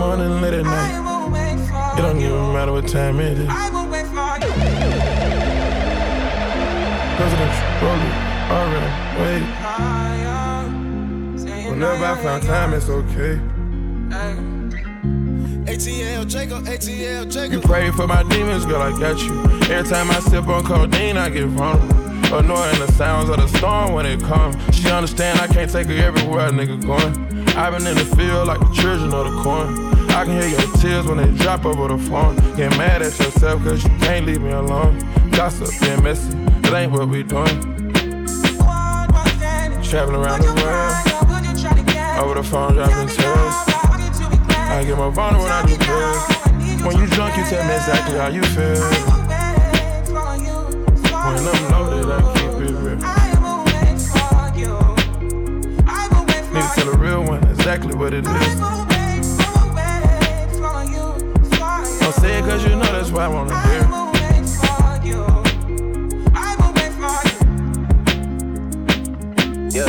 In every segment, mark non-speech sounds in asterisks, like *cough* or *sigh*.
morning, late at night. It don't even matter what time it is. Presidential, roll it, alright, wait. Whenever I find time, it's okay. ATL Jacob, ATL Jacob. You pray for my demons, girl, I got you. Every time I sip on codeine, I get vulnerable. Annoying the sounds of the storm when it comes. She understand I can't take her everywhere a nigga going. I've been in the field like the children of the corn. I can hear your tears when they drop over the phone. Get mad at yourself cause you can't leave me alone. Gossip being messy, it ain't what we doing. Traveling around the world. Over the phone, dropping tears. I get more vulnerable when I do pills. When you drunk, you tell me exactly how you feel. When I'm loaded, I keep it real. Need to tell a real one exactly what it is. Don't say it cause you know that's why I wanna hear. Yeah.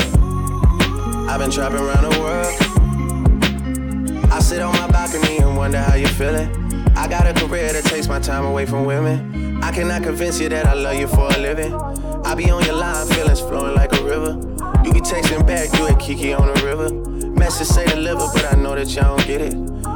I've been trapping around the world. I sit on my balcony and wonder how you're feeling. I got a career that takes my time away from women. I cannot convince you that I love you for a living. I be on your line, feelings flowing like a river. You be texting back, you and Kiki on the river. Message say deliver, but I know that y'all don't get it.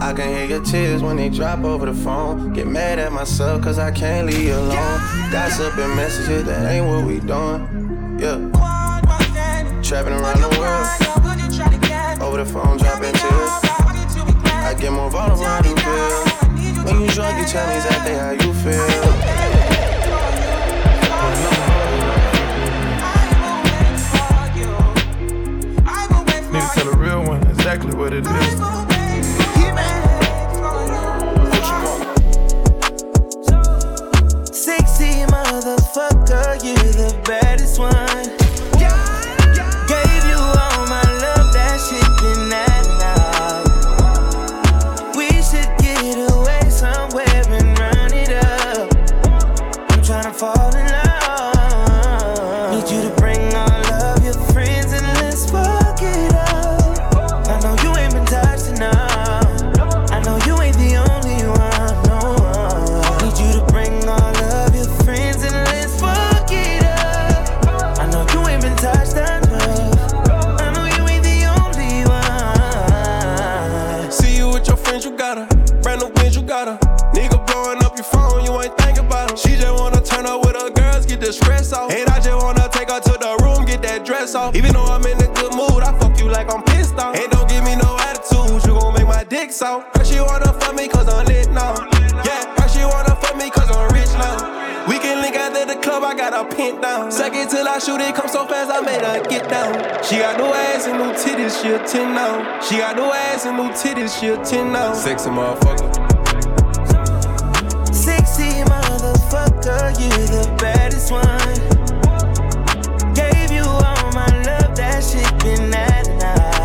I can hear your tears when they drop over the phone. Get mad at myself cause I can't leave you alone. Gossip and messages, that ain't what we doing. Yeah. Trapping around the world. Over the phone, dropping tears. I get more vulnerable, I do feel. When you drunk, you tell me exactly how you feel. Need to tell a real one exactly what it is. Baddest one. I got her pinned down. Second till I shoot it, come so fast, I made her get down. She got no ass and no titties, she a 10 now. She got no ass and no titties, she a 10 now. Sexy motherfucker. Sexy motherfucker, you the baddest one. Gave you all my love, that shit been that now.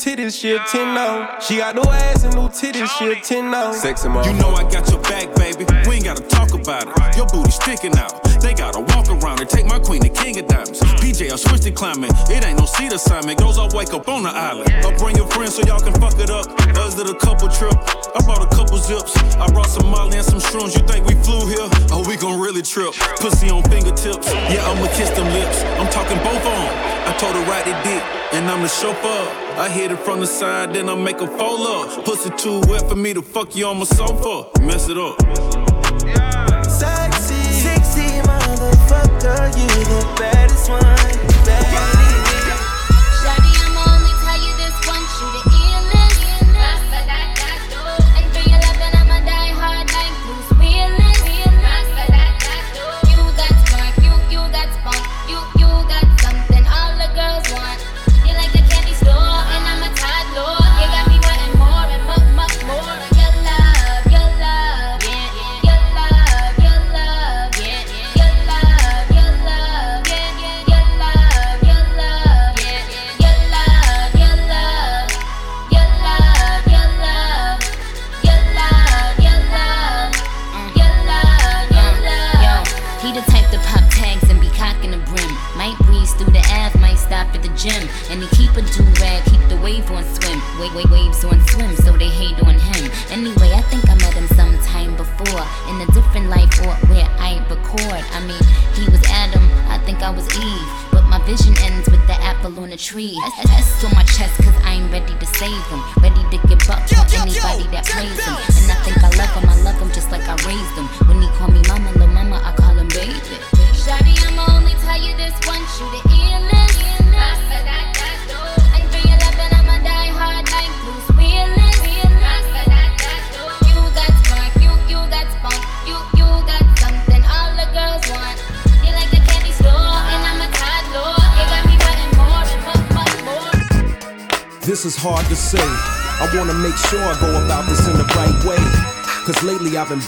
Titties, she a 10 now. She got no ass and no titties, she a 10 now. Sexy. You know I got your back, baby. We ain't gotta talk about it. Your booty sticking out. They gotta walk around and take my queen, the king of diamonds. PJ, I switched to climbing. It ain't no seat assignment. Goes I wake up on the island. I'll bring your friends so y'all can fuck it up. Us did a couple trip. I bought a couple zips. I brought some Molly and some shrooms. You think we flew here? Oh, we gon' really trip. Pussy on fingertips. Yeah, I'ma kiss them lips. I'm talking both on. I told her ride the dick, and I'm the chauffeur. I hit it from the side, then I make a fold up. Pussy too wet for me to fuck you on my sofa. Mess it up. Sexy motherfucker, you the baddest one. Baddest.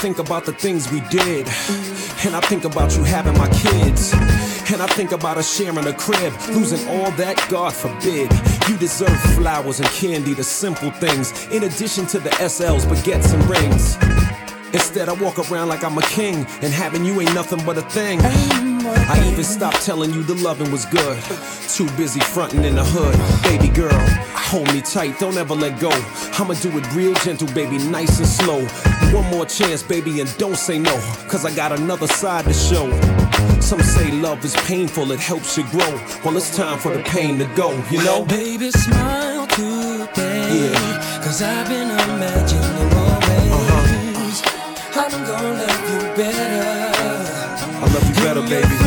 Think about the things we did, and I think about you having my kids, and I think about us sharing a crib, losing all that, God forbid. You deserve flowers and candy, the simple things, in addition to the SLs, baguettes, and rings. Instead, I walk around like I'm a king, and having you ain't nothing but a thing. I even stopped telling you the loving was good. Too busy fronting in the hood. Baby girl, hold me tight, don't ever let go. I'ma do it real gentle, baby, nice and slow. One more chance, baby, and don't say no, cause I got another side to show. Some say love is painful, it helps you grow. Well, it's time for the pain to go, you know? Baby, smile today. Yeah. Cause I've been imagining more ways. Uh-huh. I'm gonna love you better. I love you better, baby.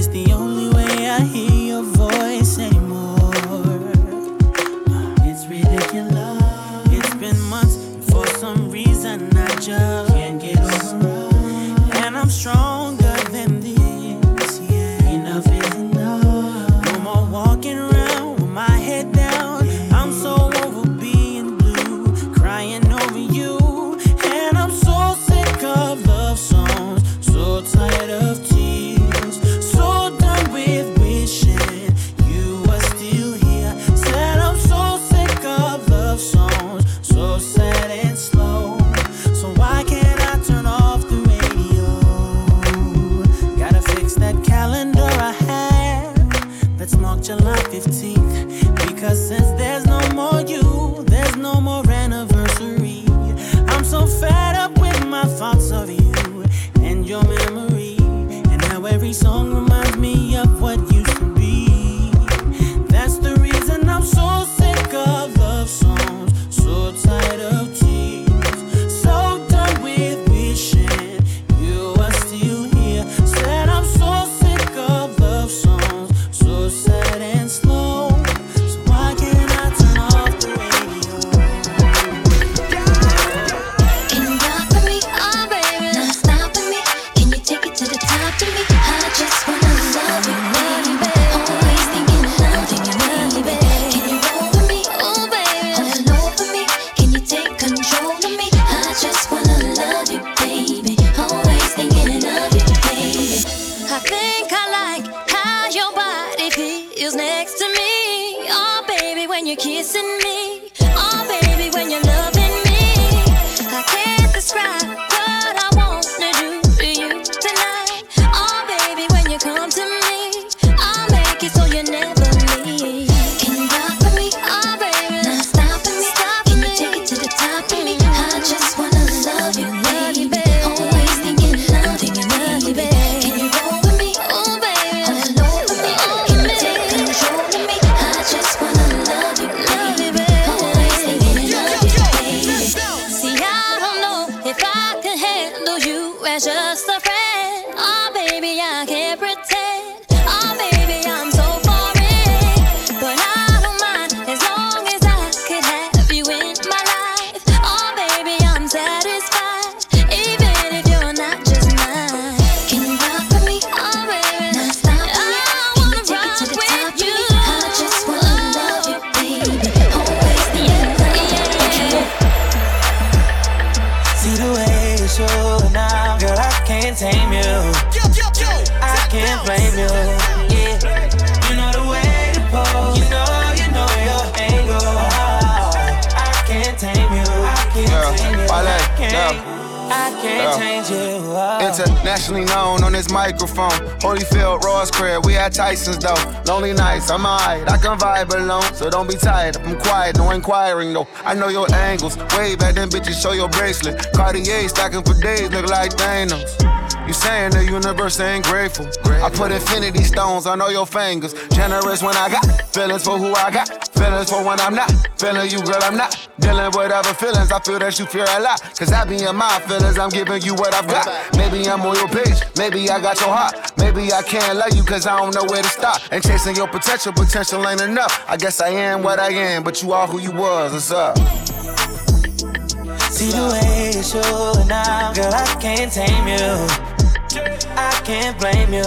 It's the so don't be tired. I'm quiet, no inquiring though. I know your angles. Way back then, bitches, show your bracelet. Cartier stacking for days, look like Thanos. You saying the universe ain't grateful. I put infinity stones on all your fingers. Generous when I got feelings for who I got. Feelings for when I'm not. Feeling you, girl, I'm not. Dealing with other feelings. I feel that you fear a lot. Cause I be in my feelings. I'm giving you what I've got. Maybe I'm on your page. Maybe I got your heart. Maybe I can't love you cause I don't know where to stop. And chasing your potential, potential ain't enough. I guess I am what I am, but you are who you was. What's up? See the way you show now, girl, I can't tame you. I can't blame you.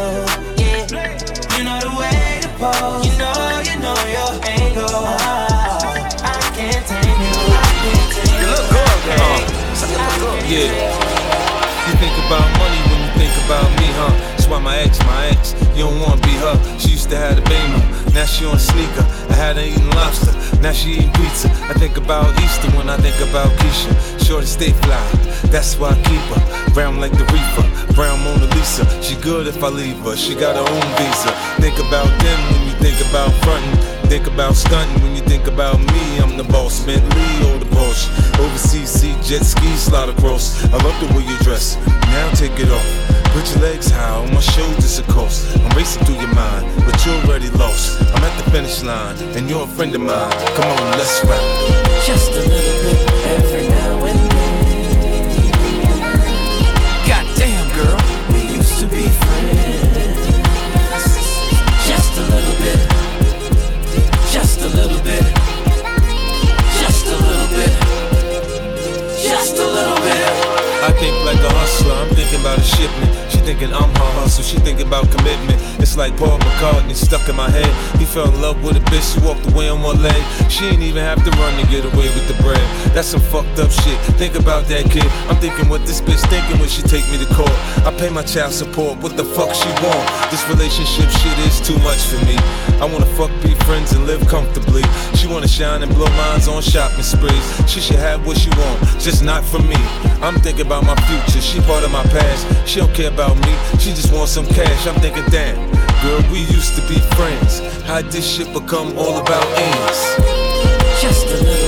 Yeah, you know the way to pose. You know, you know your angle. Oh, I can't tame you. I can't tame you. You look good, girl. Yeah. You think about money when you think about me, huh? That's why my ex, my ex, you don't wanna be her. She used to have a BAMO, now she on sneaker. I had her eating lobster, now she eating pizza. I think about Easter when I think about Keisha. Shorty stay fly, that's why I keep her. Brown like the reefer, brown Mona Lisa. She good if I leave her, she got her own visa. Think about them when you think about frontin'. Think about stunting when you think about me. I'm the boss, Bentley or the Porsche. Overseas, see jet ski slide across. I love the way you dress. Now take it off. Put your legs high on my shoulders, of course. I'm racing through your mind, but you're already lost. I'm at the finish line, and you're a friend of mine. Come on, let's ride. Just a little bit every now and then. Goddamn, girl, we used to be friends. Just a little bit. Just a little bit. Just a little bit. Just a little bit. I think like a hustler, I'm thinking about a shipment. Thinking I'm her hustle, she thinking about commitment. It's like Paul McCartney stuck in my head. He fell in love with a bitch, she walked away on one leg. She ain't even have to run to get away with the bread. That's some fucked up shit. Think about that kid. I'm thinking what this bitch thinking when she take me to court. I pay my child support, what the fuck she want? This relationship shit is too much for me. I wanna fuck, be friends, and live comfortably. She wanna shine and blow minds on shopping sprees. She should have what she want, just not for me. I'm thinking about my future, she part of my past. She don't care about me, she just wants some cash. I'm thinking, damn, girl, we used to be friends. How'd this shit become all about ends? Just a little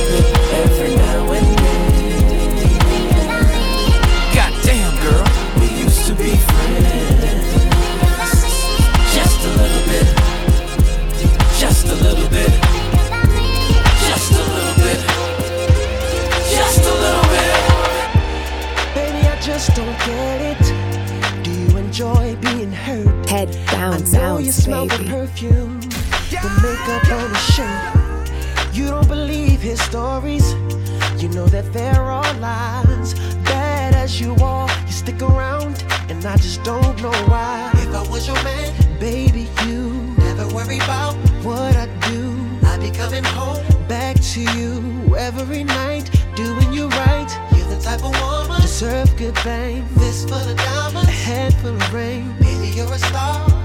smell baby. the perfume, the makeup on his shirt. You don't believe his stories. You know that there are lies. Bad as you are, you stick around, and I just don't know why. If I was your man, Baby, you never worry about what I do. I'd be coming home. Back to you every night, doing you right. You're the type of woman Deserve good things, this for the a diamonds. head full of rain. Baby, you're a star.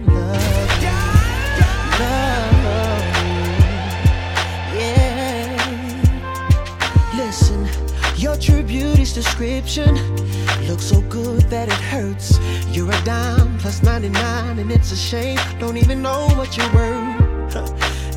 beauty's description looks so good that it hurts. You're a dime plus 99, and it's a shame. Don't even know what you're worth.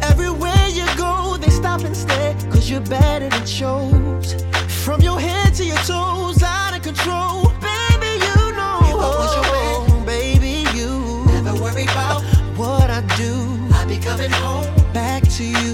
Everywhere you go, they stop and stare, cause you're bad and it shows. From your head to your toes, out of control. Baby, you know. You always your man, oh, baby, you. Never worry about what I do. I be coming home back to you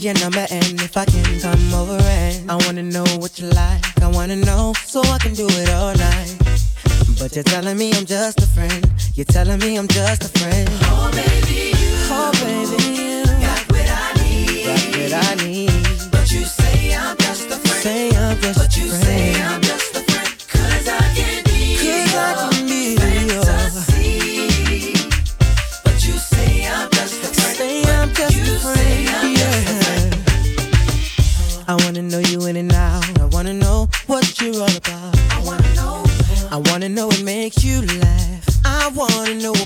your number and if I can come over and I wanna know what you like. I wanna know so I can do it all night. But you're telling me I'm just a friend. You're telling me I'm just a friend. Oh baby, you. Oh baby, you. Got what I need. Got what I need. But you say I'm just a friend. Say I'm just but a friend. But you say I'm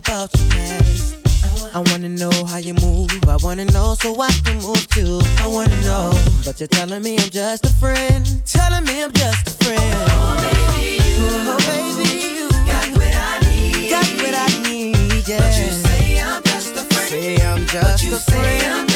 about your past. I wanna know how you move. I wanna know so I can move too. I wanna know, but you're telling me I'm just a friend. Telling me I'm just a friend. Oh baby, you, oh, baby, you got what I need. Got what I need, yeah. But you say I'm just a friend. Say I'm just but you a friend. Say I'm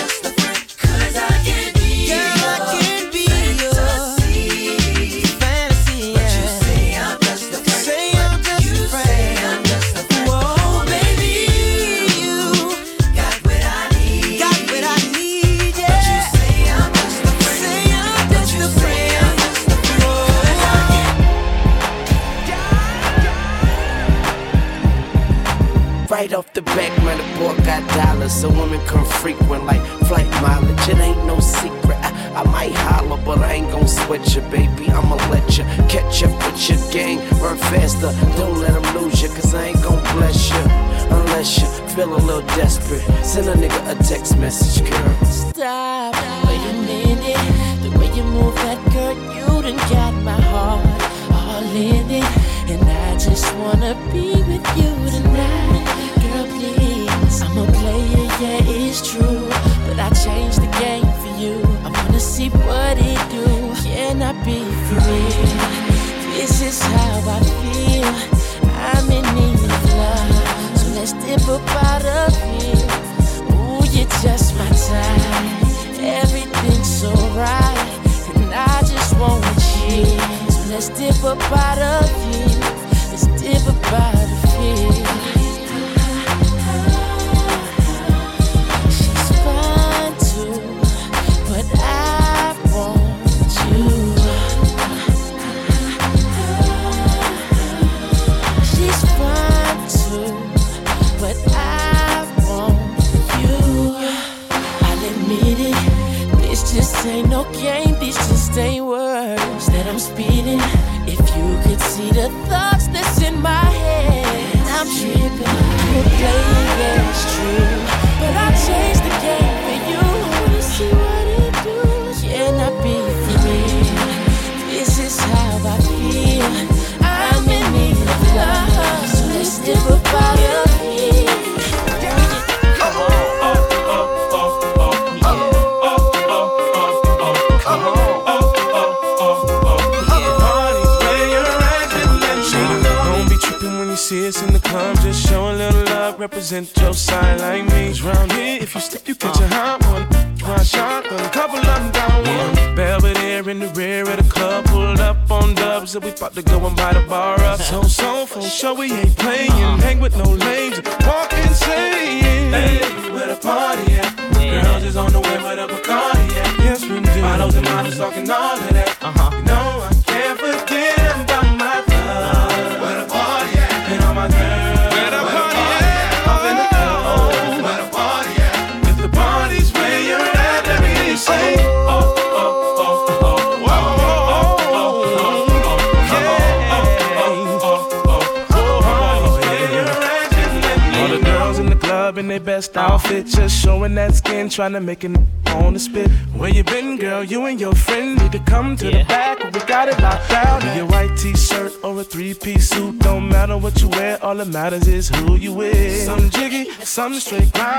jiggy, some straight grind.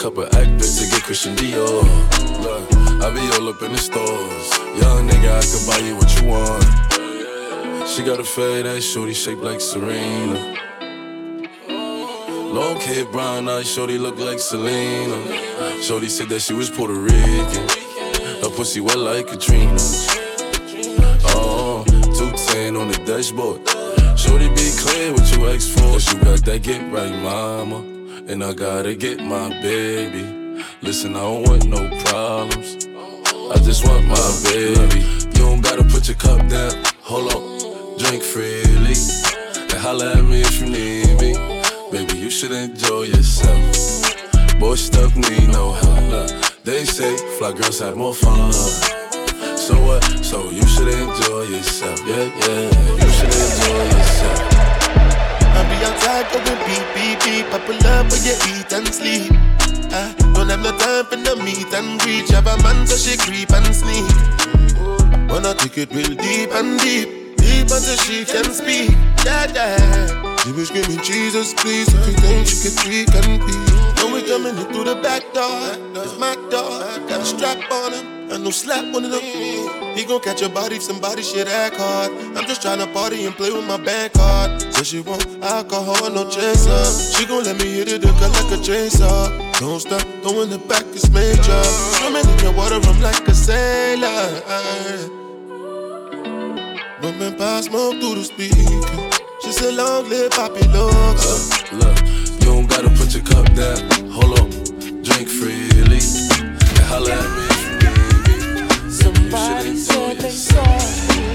Couple actors to get Christian Dior. Look, I be all up in the stores. Young nigga, I can buy you what you want. She got a fade ass shorty shaped like Serena. Long hair, brown eyes, shorty look like Selena. Shorty said that she was Puerto Rican. Her pussy wet like Katrina. Uh-uh, oh, 210 on the dashboard. Shorty be clear what you ask for. Cause you got that get right, mama. And I gotta get my baby. Listen, I don't want no problems. I just want my baby. You don't gotta put your cup down. Hold on, drink freely. And holla at me if you need me. Baby, you should enjoy yourself. Boy, stuff need no help. They say fly girls have more fun. So what? So you should enjoy yourself. Yeah, yeah. You should enjoy yourself. I be outside going beep, beep, beep. I pull up where you eat and sleep. I don't have no time for no meet and greet. Have a man so she creep and sneak. Wanna take it real deep and deep. Deep until she can speak. Yeah, yeah. She was screaming, Jesus, please. Everything she could tweak and be. When we coming in through the back door, it's my door. Got a strap on him, and no slap on it. He gon' catch a body if somebody shit act hard. I'm just tryna party and play with my bank card. So she want alcohol, no chaser. She gon' let me hit it, her like a chainsaw. Don't stop, throwing it back, it's major. Swimming in your water, I'm like a sailor. Bumping Pop Smoke through the speaker. She said, long live Poppy looks. Uh, look, you don't gotta put your cup down. Hold on, drink freely. And holla at me me. Somebody said they saw you.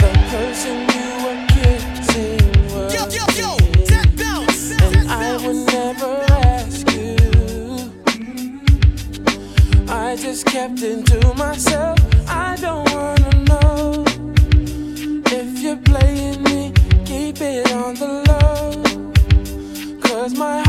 The person you were kissing And I would never ask you. I just kept it to myself. I don't wanna know if you're playing me. Keep it on the low. Cause my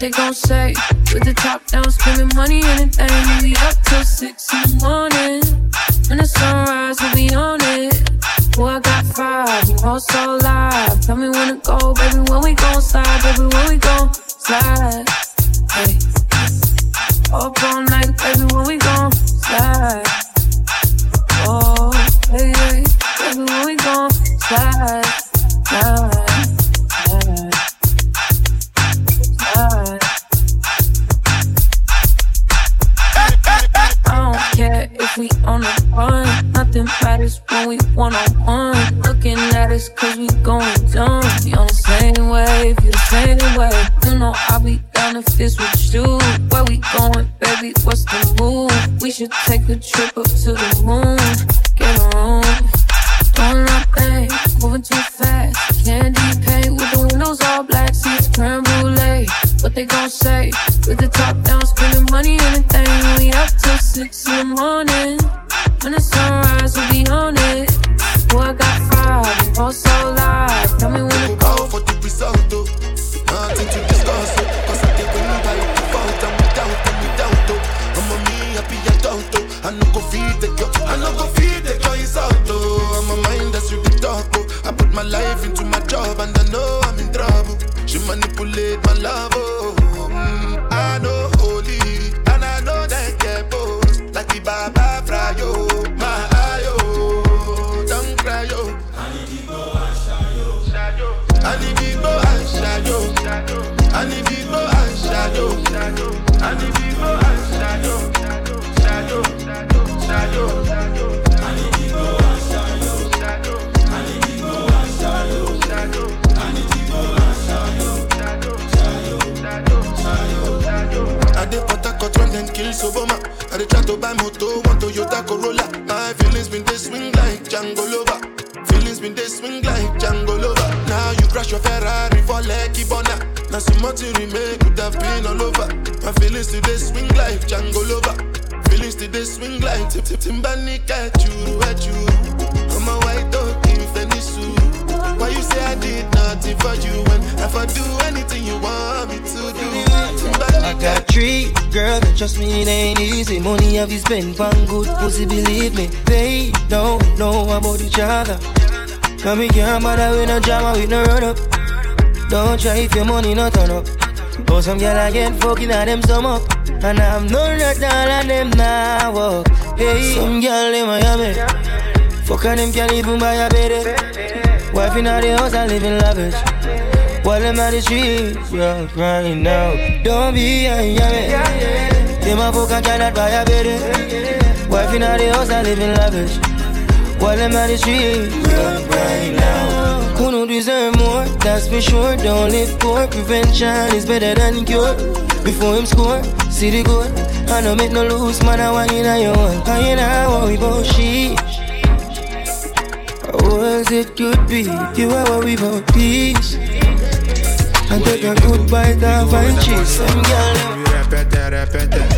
They gon' say? With the top down, spending money, anything. We up till six in the morning. When the sunrise, we'll be on it. Boy, I got five, you all so live. Tell me when to go, baby, when we gon' slide, baby, when we gon' slide. Hey. Up all night, baby, when we gon' one on one. Looking at us cause we going dumb. We on the same wave, you the same way. You know I'll be down if it's with you. Where we going, baby? What's the move? We should take a trip up to the moon. Get a room. Doing our thing, moving too fast. Candy paint with the windows all black, seats creme brulee. What they gon' say? With the top down, spending money, anything. We up till six in the morning. When the sunrise, we'll be on it. Them kill Soboma. I dey try to buy moto, one Toyota Corolla. My feelings been they swing like Django Lover. Feelings been they swing like Django Lover. Now you crash your Ferrari for Lucky Bona. Now some to remake could have been all over. My feelings today swing like Django Lover. Feelings today swing like Tip Tip Timbani at you, at you. I'm a white dog in suit. Why you say I did nothing for you when if I do anything you want me to do? I got three girl trust me, it ain't easy. Money have you spent one good pussy, believe me. They don't know about each other. Come we can't bother with no drama, with no run up. Don't try if your money not turn up. But some girl I get fucking at them some up. And I'm no not all of them now walk. Hey, some girl in Miami. Fuck on them can't even buy a bed. Wife in all the house, I live in lavish. While them at the streets, yeah, right now. Don't be a yummy. Them a fuck and cannot buy a bed. Wife in all the house, I live in lavish. While them at the streets, yeah, right now. Who don't deserve more? That's for sure. Don't live poor. Prevention is better than cure. Before him score, see the goal. I don't make no loose, man. I want you know you want. I ain't I worry about shit once it could be the way where we both peace. And take a good bite of fine cheese. Some girl, you repeat that, repeat that.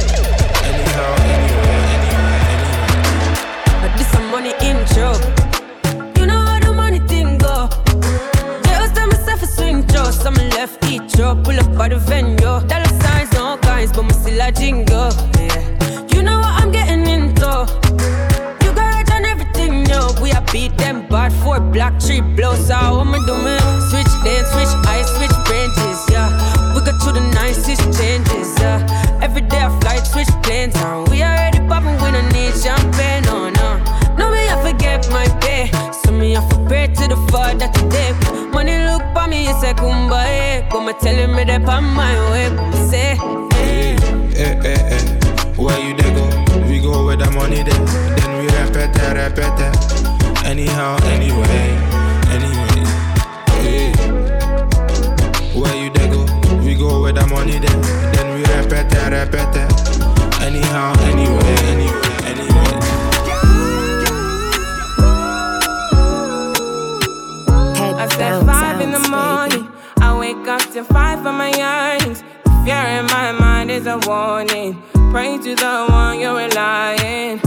Anyhow, anywhere, anywhere, anywhere. But this some money intro. You know how the money thing go. Just tell myself a swing throw. Some left each row. Pull up by the venue. Dollar signs, no guys, but me still a jingle. four block, blows blow, so I'ma do me. Switch dance, switch eyes, switch branches, yeah. We got to the nicest changes, yeah. Every day I fly, switch planes. Now We already poppin' when I need champagne, oh uh. no. No, me, I forget my pay. So me, I forget to the father that today. Money look for me, it's a kumbaya. Eh. Come and tell me that on my way, say. Eh. Eh, where you dey go? We go where the money dey. Then we repeat, better. Anyhow, anyway, anyway. Hey. Where you they go? We go with the money then. Then we repeat it, repeat it. Anyhow, anyway, anyway. I said five in the morning. I wake up to five for my yearnings. The fear in my mind is a warning. Pray to the one you're relying.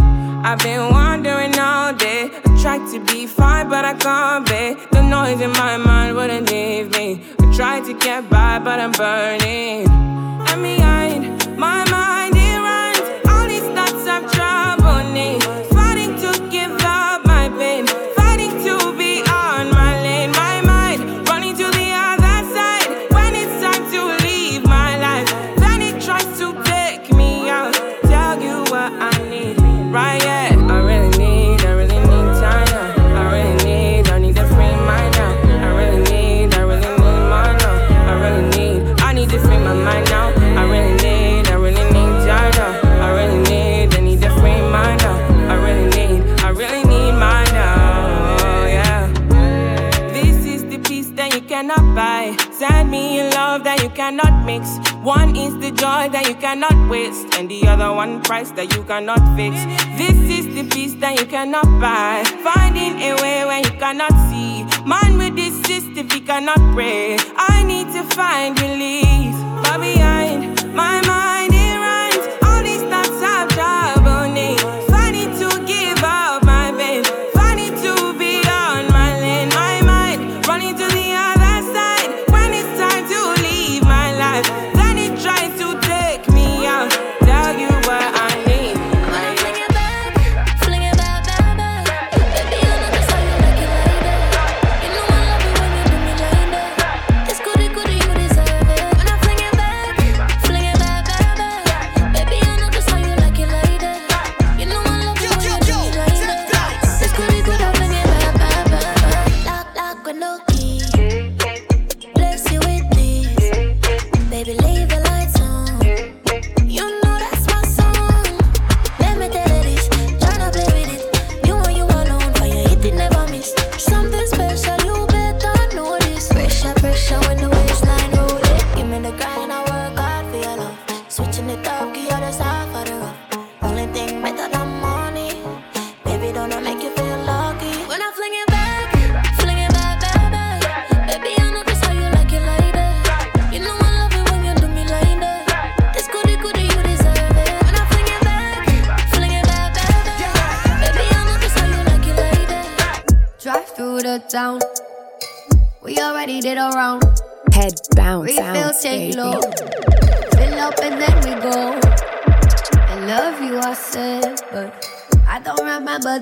I've been wandering all day. Tried to be fine, but I can't be. The noise in my mind wouldn't leave me. I tried to get by, but I'm burning. And behind my mind, cannot mix. One is the joy that you cannot waste, and the other one price that you cannot fix. This is the peace that you cannot buy. Finding a way when you cannot see. Man with this system, he cannot pray. I need to find relief. But behind my mind,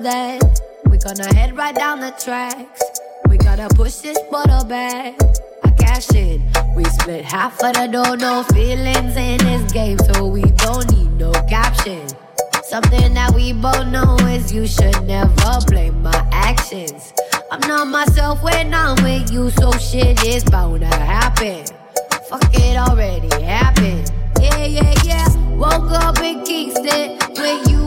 that. We gonna head right down the tracks. We gotta push this bottle back. I cash in. We split half of the dough, no feelings in this game, so we don't need no caption. Something that we both know is you should never blame my actions. I'm not myself when I'm with you, so shit is bound to happen. Fuck it already happened. Yeah, yeah, yeah. Woke up in Kingston with you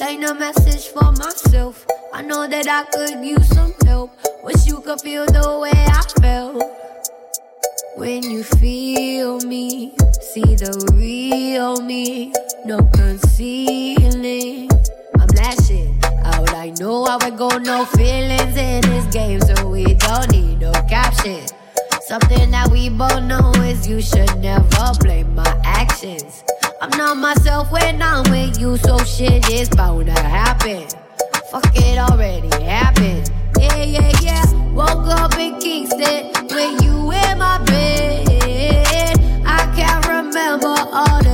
Ain't a message for myself. I know that I could use some help. Wish you could feel the way I felt. When you feel me, see the real me, no concealing. I'm lashing out, I know I would go no feelings in this game, so we don't need no caption. Something that we both know is you should never blame my actions. I'm not myself when I'm with you, so shit is bound to happen. Fuck it already happened. Yeah, yeah, yeah. Woke up in Kingston with you in my bed. I can't remember all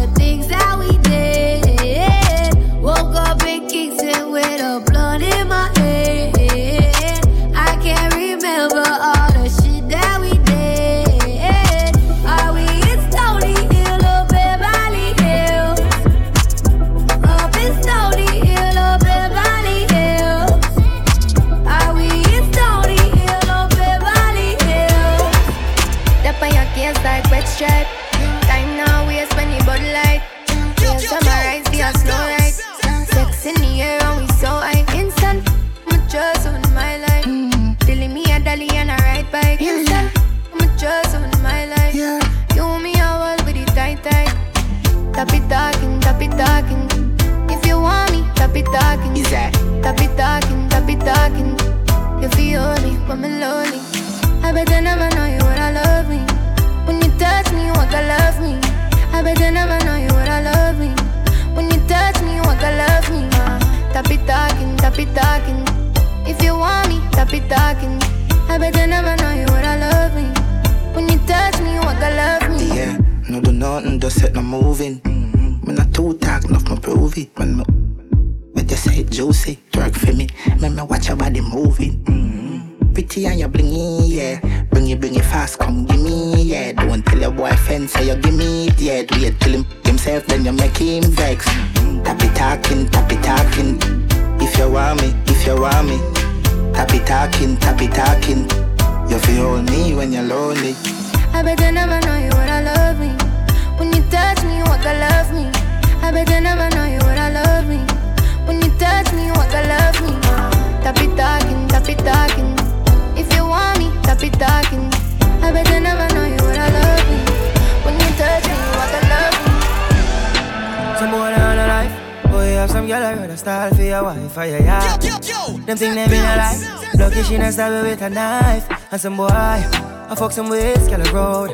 fuck some ways, girl road.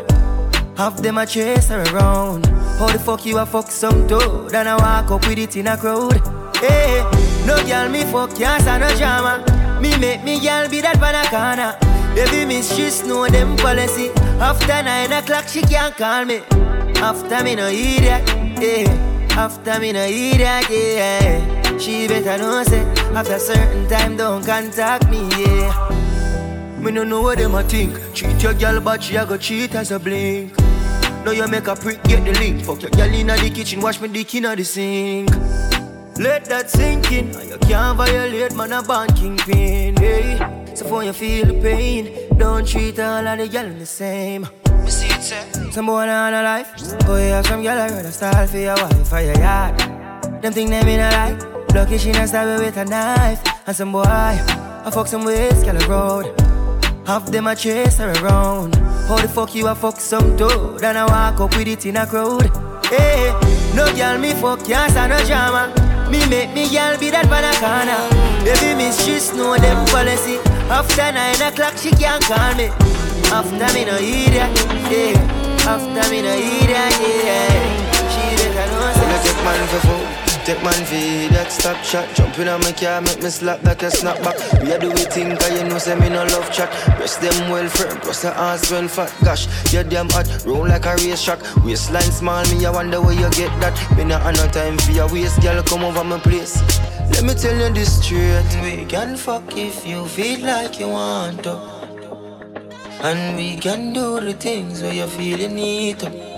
Half them I chase her around. How the fuck you a fuck some dude? And I walk up with it in a crowd. Hey, no girl me fuck can't stand no drama. Me make me girl be that banana. Baby miss she know them policy. After nine o'clock she can't call me. After me no idiot, yeah. After me no idiot, yeah. She better know say after certain time don't contact me, yeah. Me no know what them a think. Treat your girl but she a go cheat as a blink. Now you make a prick get the link. Fuck your girl inna the kitchen, wash me dick inna the sink. Let that sink in. and You can't violate man a band kingpin, hey. So for you feel the pain, don't treat all of the girl the same. Some boy on oh, a life. Boy, have some girl I rather style for your wife for your yard. Them think they mean a lie. Lucky she not stab me with a knife. And some boy, I fuck some ways, girl road. Half them I chase her around. How the fuck you a fuck some dude? And I walk up with it in a crowd. Hey, no girl me fuck can't no drama. Me make me girl be that banana. Baby miss she know them policy. After nine o'clock she can't call me. After me no idiot, yeah. After me no idiot, yeah. She better know take man for. Take man for that stop shot Jumping on my car, make me slap that a snap back We a do we think, cause you know say me no love chat Breast them well firm, plus the ass well fat. Gosh, you damn hot, roll like a race track Waistline small, me I wonder where you get that. Me not have no time for your waist, girl, come over my place. Let me tell you this straight. We can fuck if you feel like you want to. And we can do the things where you feel you need to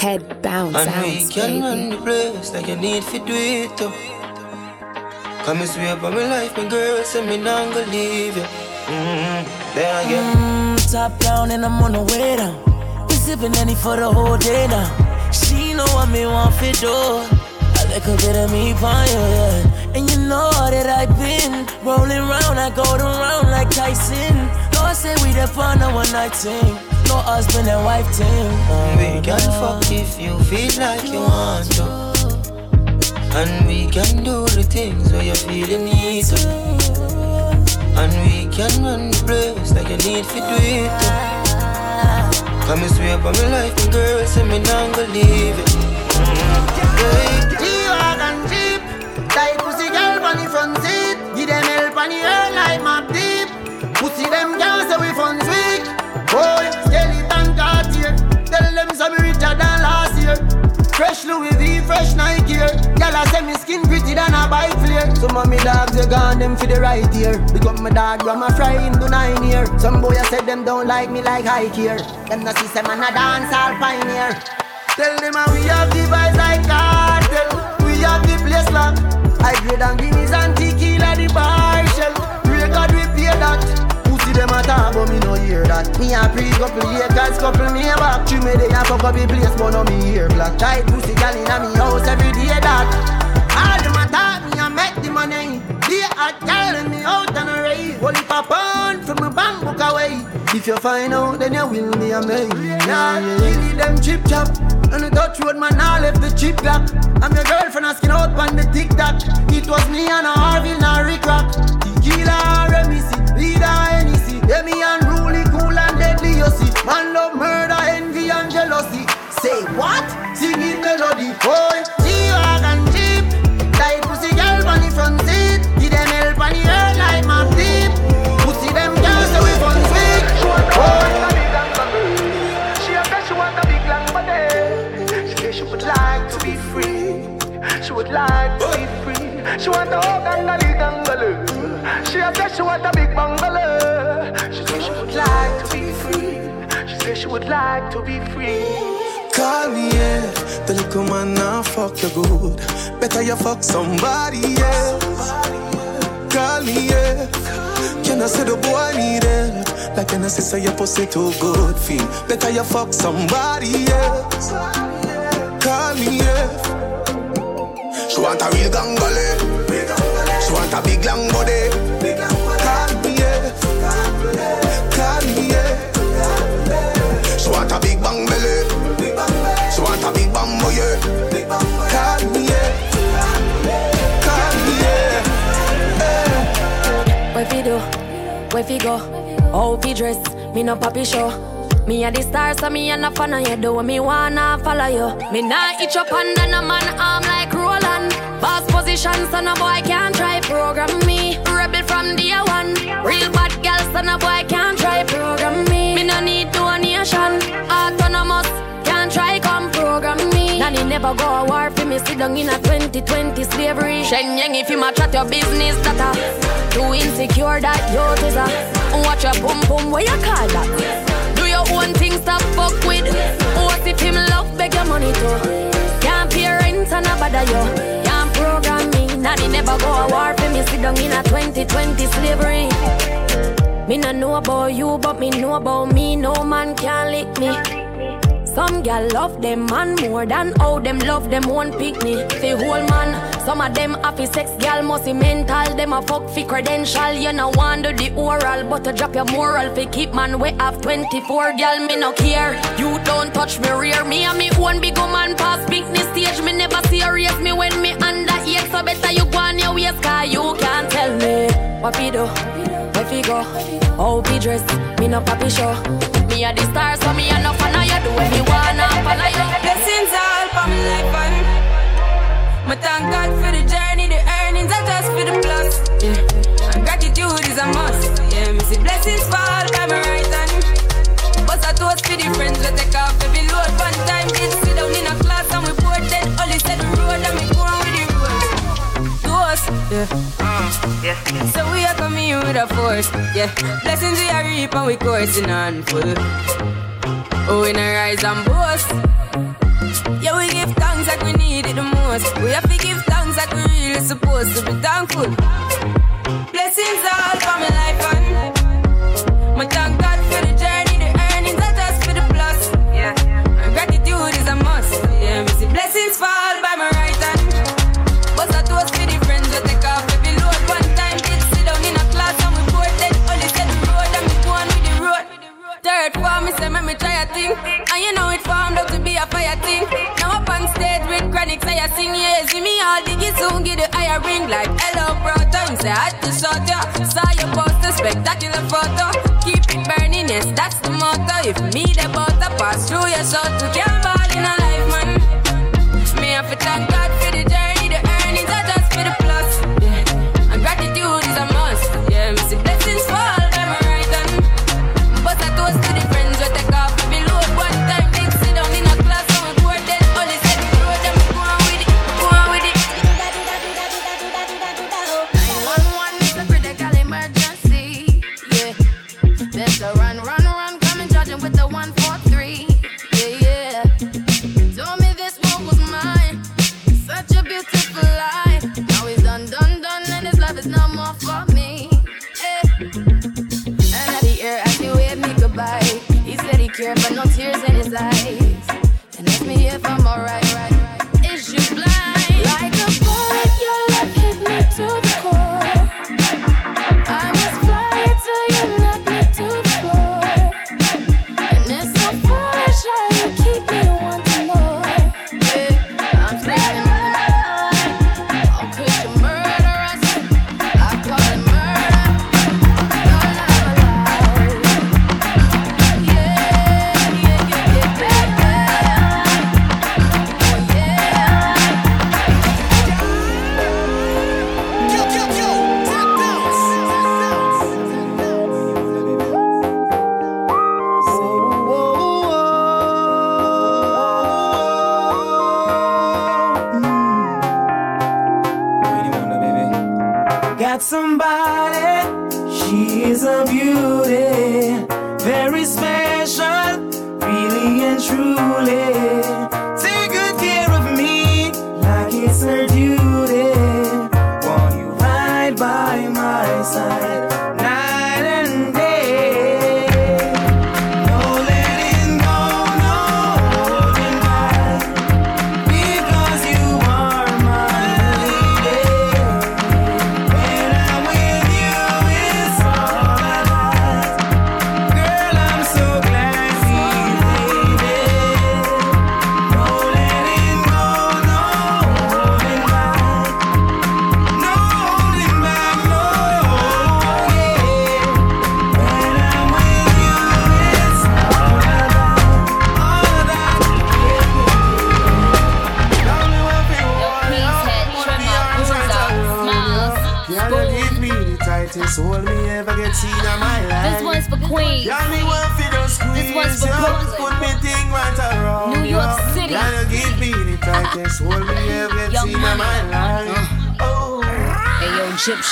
Head bounce and out, we can baby. run the place like you need to do it too. Come and swear by my life, my girl, say me not gonna leave you. Mm-hmm. Then again. Mm, top down and I'm on the way down. We sipping any for the whole day now. She know what me want for do. A little bit of me for you, yeah. And you know that I've been rolling round, I go around like Tyson. No, I say we the fun a one night thing. No husband and wife thing. We can fuck if you feel like you want to. And we can do the things where you feel you need to. And we can run the place like you need to do it too. Come and swear by my life, my girl, say me not gonna leave it. Mm. Hey, G-Wagon Jeep, tight pussy girl on the front seat. Give them help on the air like map deep. Pussy them girls say we funds weak. Boy, Louis V, fresh Nike here. Girl, I say me skin pretty than a bike flare. Some of me dogs, they gone them for the right ear. Become my dog, I'm a fry him to nine year. Some boy, I said them don't like me like high here. Them no see say man a dance all pioneer. Tell them how we have the vibes like cartel. We have the place locked. I grade and guineas and tequila the bar shell. Record we pay that. Them a talk but me no hear that. Me a pre couple acres, couple me a back. She me they a fuck up the place but no me hear black. Tight pussy gal inna me house every day that. All them a talk me a make the money. They a calling me out on a rave. Only pop on from my bank book away. If you find out, then you will be a man. Yeah, yeah. them chip chop. And the Dutch road man, I left the chip gap. I'm your girlfriend asking out on the tic tac. It was me and a Harville, now Rick Rock. Tequila, Remisi, leader, Hennessy. Yeah, me unruly, cool and deadly, you see. Man love murder, envy and jealousy. Say what? Sing Singing melody. Boy, G-Wagon Jeep. Tight pussy girl on the front seat. Give them help on the air like my deep. Pussy them girls we fun sweet. Boy, She a a would like to be free. She would like to be free. She want a whole gangali gangaloo. She a said she want a big bungalow. Would like to be free. Call me, yeah. The little man now fuck you good. Better you fuck somebody else. Call me, yeah. Can I say the boy need help? Like can I say say your pussy too good feel? Better you fuck somebody else. Call me, yeah. She want a real gangale. She want a big long body. Where fi go? How fi dress? Me no papi show. Me a the star, so me a no fan of you. Do what me wanna follow you. Me nah itch up under no man arm like Roland. Boss position, so no boy can't try program me. Rebel from day one. Real bad girl, so no boy can't never go a war for me. Sit down in a 2020 slavery. Shenyang if you ma chat your business, that a too insecure that you is a. Watch your boom boom, where you call that? Do your own thing, stop fuck with. What if him love beg your money too? Can't pay rent and a bother you. Can't program me. Nanny never go a war for me. Sit down in a 2020 slavery. Me no know about you, but me know about me. No man can lick me. Some gal love them man more than how them love them one pick me. Fi whole man, some of them happy sex gal must be mental. Them a fuck fi credential. You no do the oral, but to drop your moral fi keep man we have 24 gal. Me no care. You don't touch me rear. Me and me one big man pass picnic stage. Me never serious me when me under eight. So better you go on your cause you can't tell me what fi do. Where fi go? How fi dress? Me no papi show. Me a the star, so me a no fan of you. Do what me wanna follow you. Blessings all for my life and my thank God for the journey, the earnings are just for the plus. Yeah. And gratitude is a must. Yeah, me see blessings fall by my right hand. But I toast for the friends we take off every Toast, yeah. yeah. So we are coming with a force, yeah. Blessings we are reap and we coursing on full. Oh, we not rise and boast. Yeah, we give thanks like we need it the most. We have to give thanks like we really supposed to be thankful. Blessings all for my life and my thank God for the journey, the earnings are just for the plus. Yeah, and gratitude is a must. Yeah, me see blessings fall Third form, me say, make me try a thing. And you know it formed up to be a fire thing. Now up on stage with chronic, say I sing, yeah. See me all diggy soon, get the higher ring. Like, hello, bro, time, say I had to ya. Saw your poster, spectacular photo. Keep it burning, yes, that's the motto. If me the butter pass through your shot, you can't ball in a life, man. Me have to thank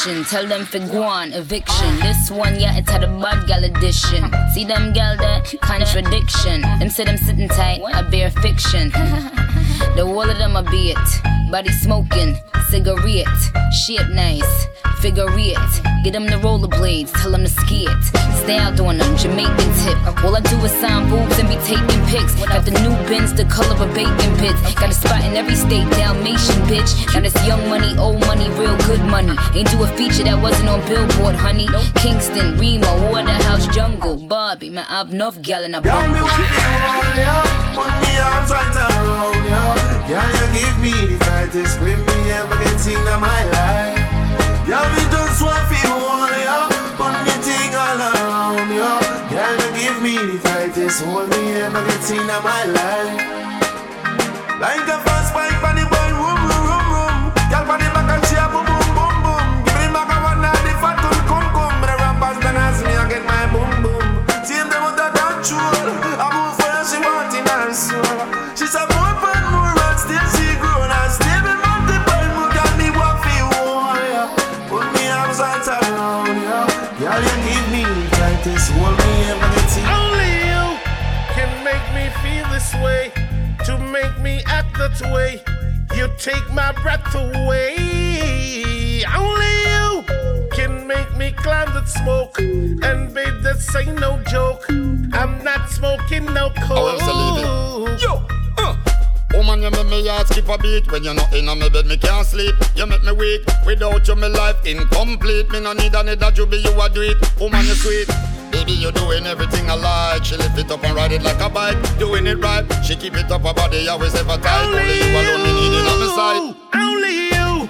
Tell them for guan, eviction. This one, yeah, it's had a bad gal edition. See them gal there? Contradiction. Them say them sitting tight, I bear fiction. the wall of them a be it. Body smoking, cigarette, shit nice figure it. Get them the rollerblades, tell them to ski it. Out doing them, Jamaican tip. All I do is sign boobs and be taking pics. Got the new bins, the color of bacon pits. Got a spot in every state, Dalmatian bitch. Now this young money, old money, real good money. Ain't do a feature that wasn't on Billboard, honey. Kingston, Remo, Waterhouse, Jungle, Bobby. Man, I've enough gal in a bumble. Girl, you give me the tightest grip me ever get in my life. Yeah, me just want to hold you Put me thing all around you Girl, you give me the tightest hold me ever get in my life. Like a act that way. You take my breath away. Only you can make me climb that smoke. And babe, this ain't no joke. I'm not smoking no oh, coke. Oh, Yo. Uh. Woman, you make me heart skip a beat When you're not in my bed, me can't sleep You make me weak Without you, my life incomplete Me no need another juby, you a do it Woman, you sweet Baby, you doing everything I like. She lift it up and ride it like a bike. Doing it right. She keep it up her body, always ever tight. Only, Only you alone, me need it on my side. Only you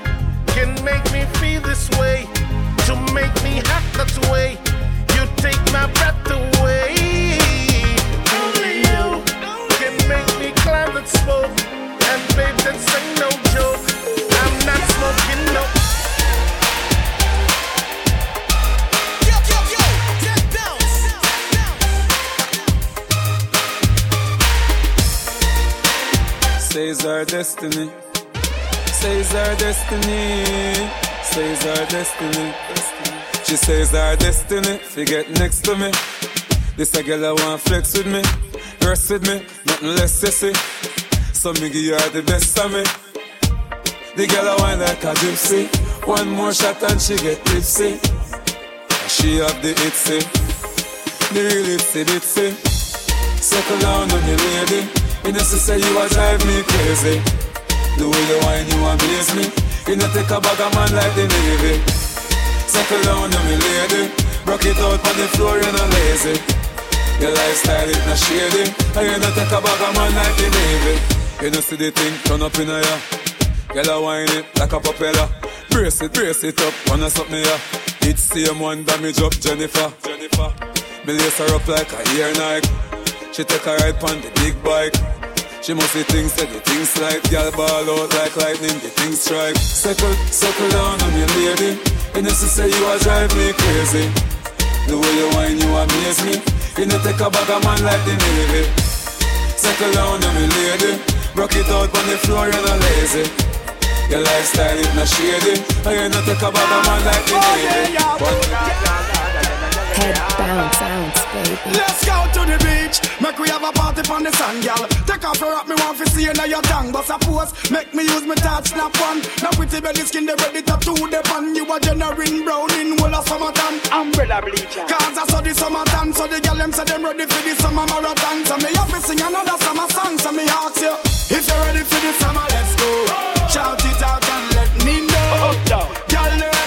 can make me feel this way. To make me act destiny. Says our destiny. Says our destiny. She says our destiny. Forget next to me. This a girl I want flex with me. Rest with me. Nothing less sissy. So me give her the best of me. The girl I want like a gypsy. One more shot and she get tipsy. She have the itsy. The real itsy bitsy. Settle down on the lady. You know, she say you a drive me crazy. The way you whine, you amaze me. You know, take a bag of man like the Navy. Settle down on me, lady. Rock it out on the floor, you're not lazy. Your lifestyle is not shady. And you know, take a bag of man like the Navy. You know, see the thing turn up in a ya. Girl, I whine it like a propeller. Brace it, brace it up, wanna suck me ya. It's same one damage up, Jennifer. Jennifer. Me lace her up like a ear Nike. She take a ride on the big bike. She must see things that the things like. Girl ball out like lightning, the things strike. Circle, circle down on me lady she say you a drive me crazy. The way you whine you amaze me. You know take a bag of man like the Navy. Circle down on me lady. Rock it out on the floor, you're not lazy. Your lifestyle is not shady. I ain't not take a bag of man like me, baby. Oh, Head bounce, bounce, baby. Let's go to the beach. Make we have a party on the sand, girl. Take off your rock, me want to see you now your tongue. But suppose, make me use my touch, snap one. Now pretty belly skin, they ready to do the pan. You a generating brown in whole of summertime. Umbrella bleacher. Cause I saw the summertime, so the girl them say them ready for the summer marathon. So me have to sing another summer song. So me ask you, if you're ready for the summer, let's go. Shout it out and let me know. Girl, know everywhere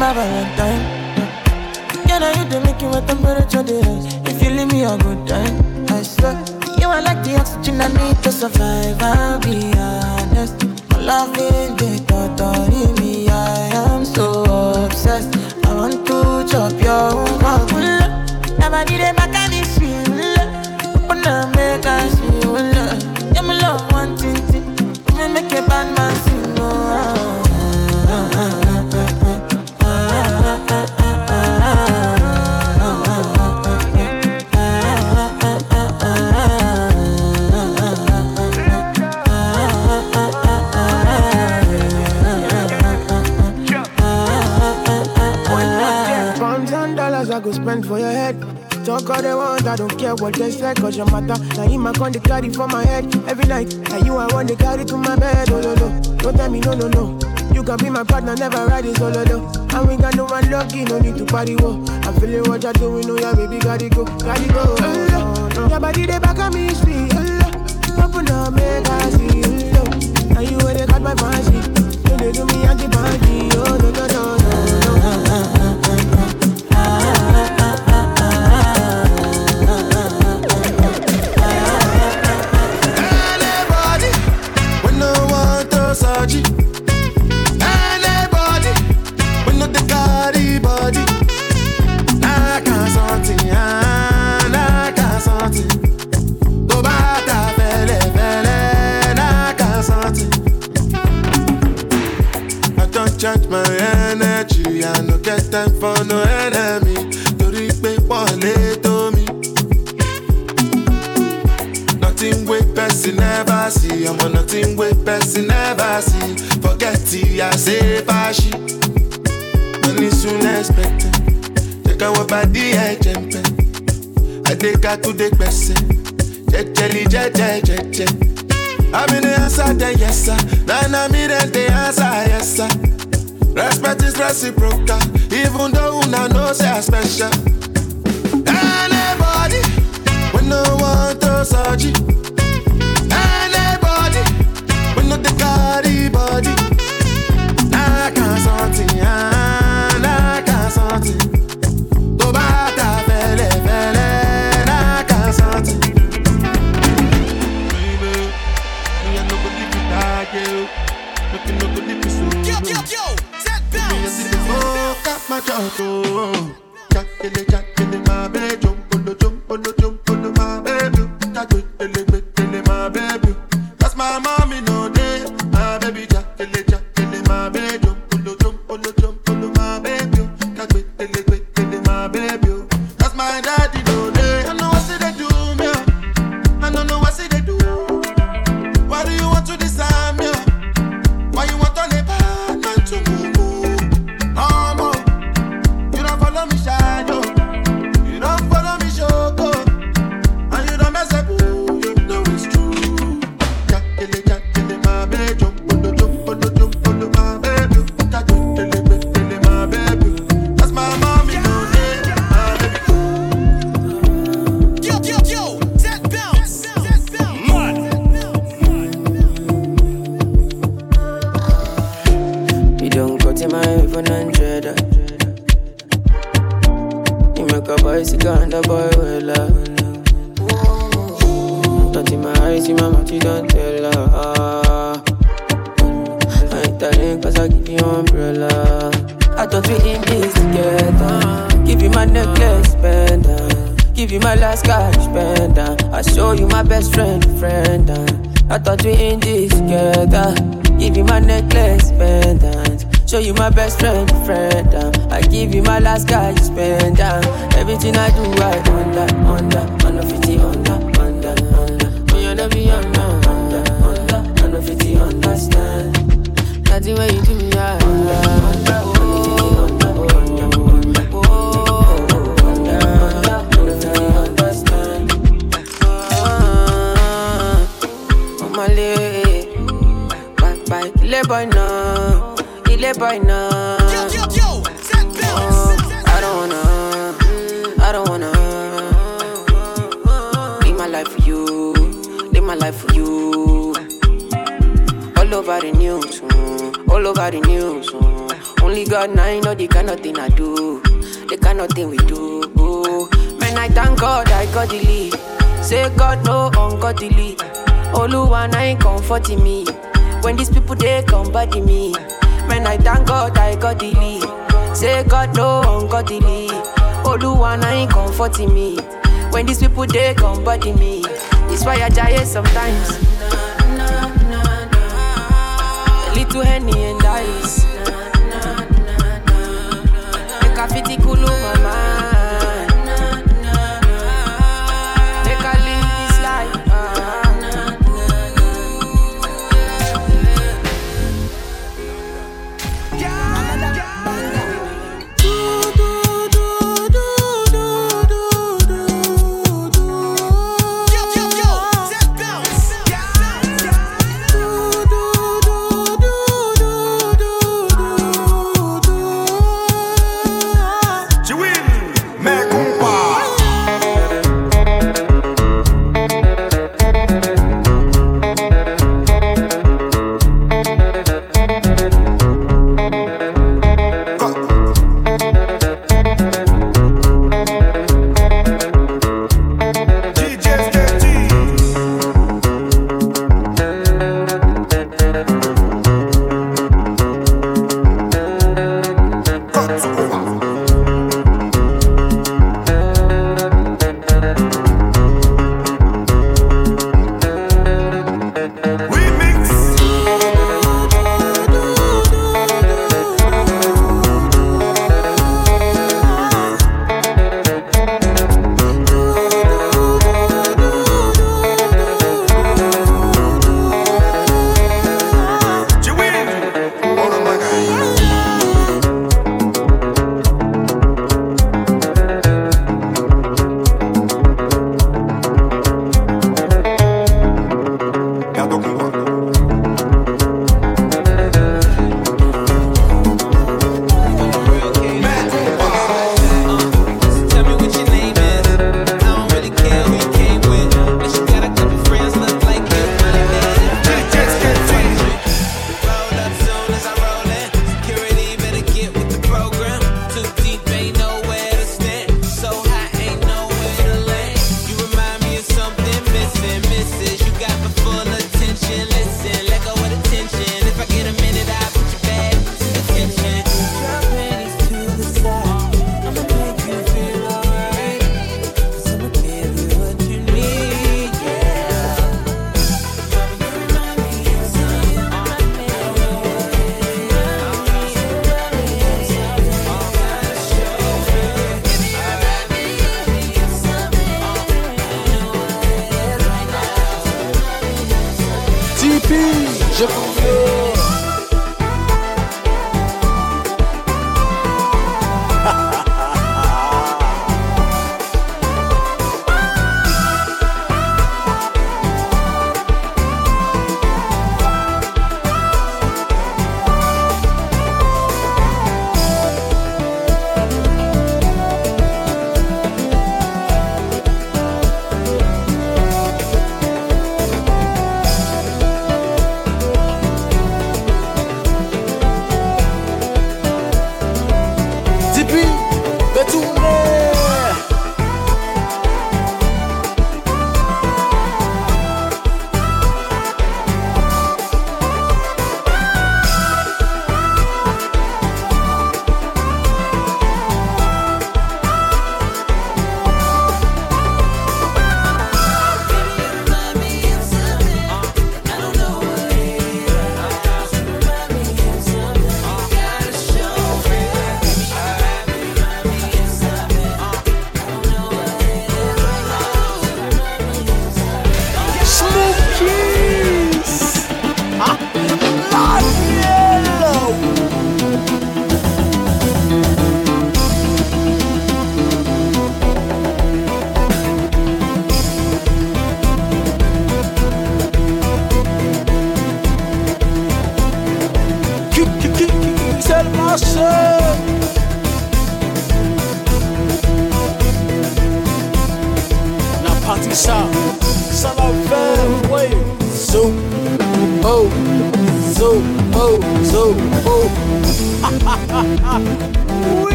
My Valentine. Now you do make you temperature the rise. If you leave me a good time, I swear. You are like the oxygen I need to survive. I'll be honest. My love is the thought me. I am so obsessed. I want to chop your go spend for your head. Talk all they want, I don't care what they say, cause your matter. Now in my con, they carry for my head every night. Now you I want to carry to my bed, oh no no. Don't tell me no no no. You can be my partner, never ride it solo though. And we got no one lucky, no need to party whoa. I'm feeling what you're doing, oh yeah, baby, gotta go, gotta go. Oh, no. Your body they back on me, sweet. Oh, open up, make I see. Oh, now you where they got my fancy. You they do me anti-party, oh no no no no. See. I'm on nothing with person never see. Forget it, I say fashi. Money soon expected. Out what body I jump I take her to the person. Jejeli, jeje, jeje. I'm in the answer, then yes I'm in the answer, yes. Respect is reciprocal, even though una know say I special.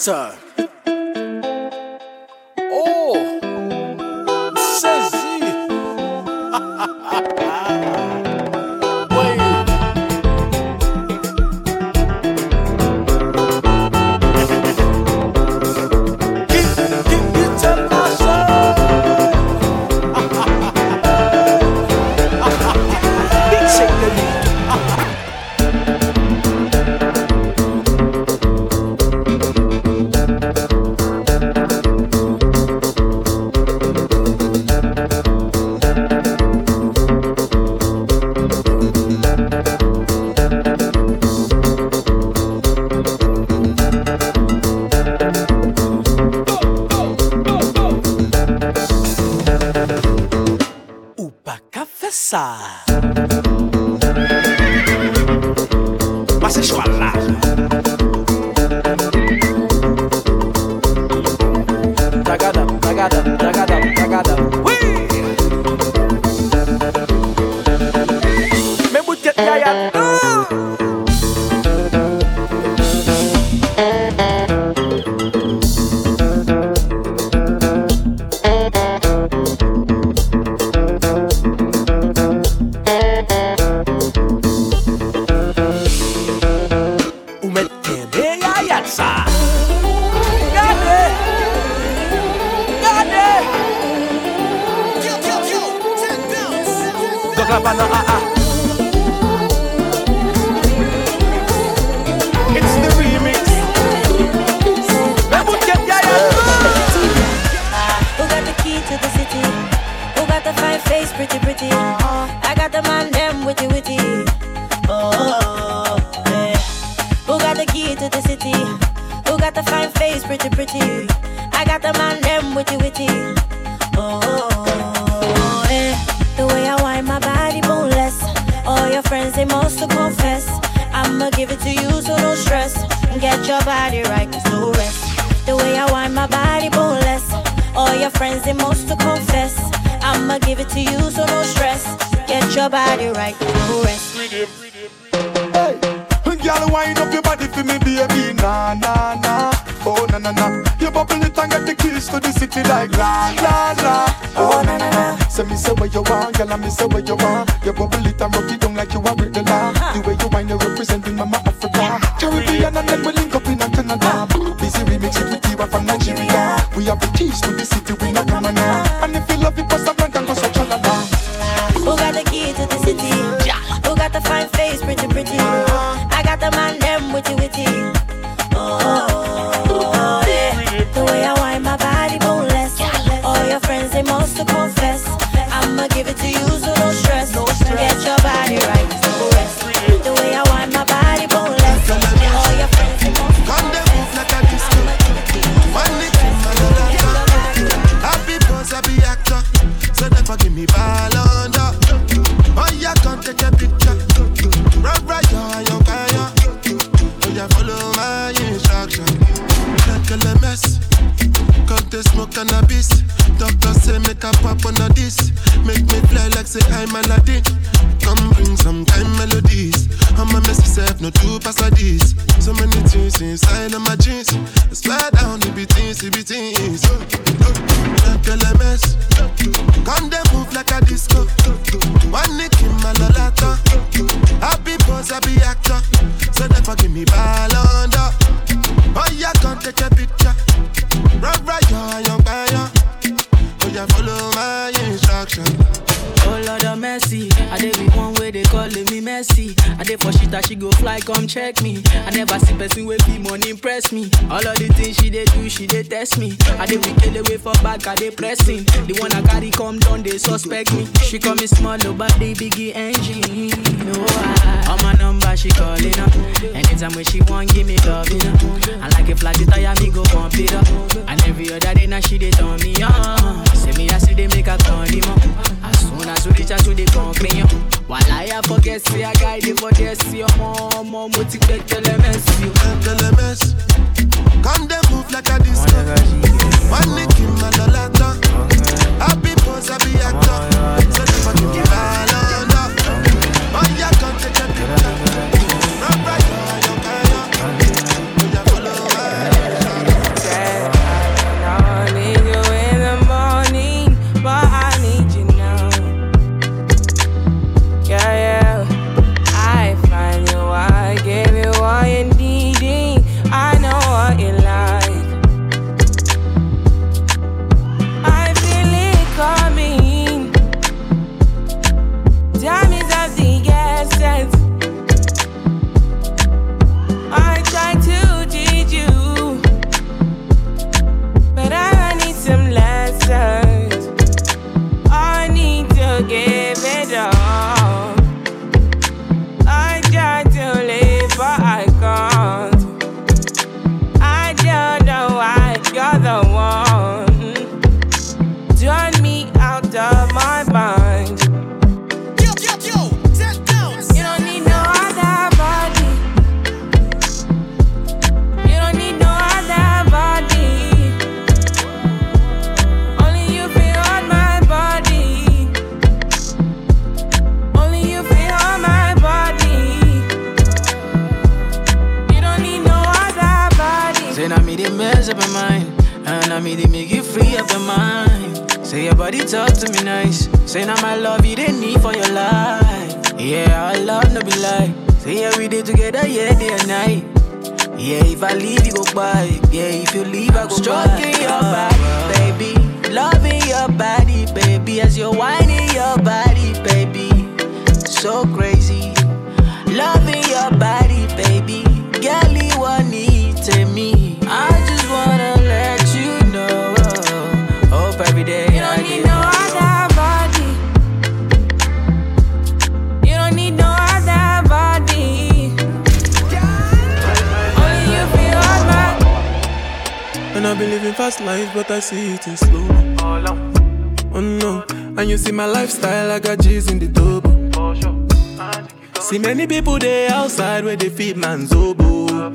Mas So, way you up your mind, and now me they make you free up your mind. Say your body talk to me nice. Say now my love you they need for your life. Yeah, our love no be lie. Say yeah we did together, yeah day and night. Yeah, if I leave you go by. Yeah, if you leave I go Stroking by. your body, baby. Loving your body, baby. As you're whining your body, baby. So crazy. Loving your body, I've been living fast life, but I see it in slow. Oh, oh no, and you see my lifestyle, I got G's in the double. See many people there outside where they feed man's oboe.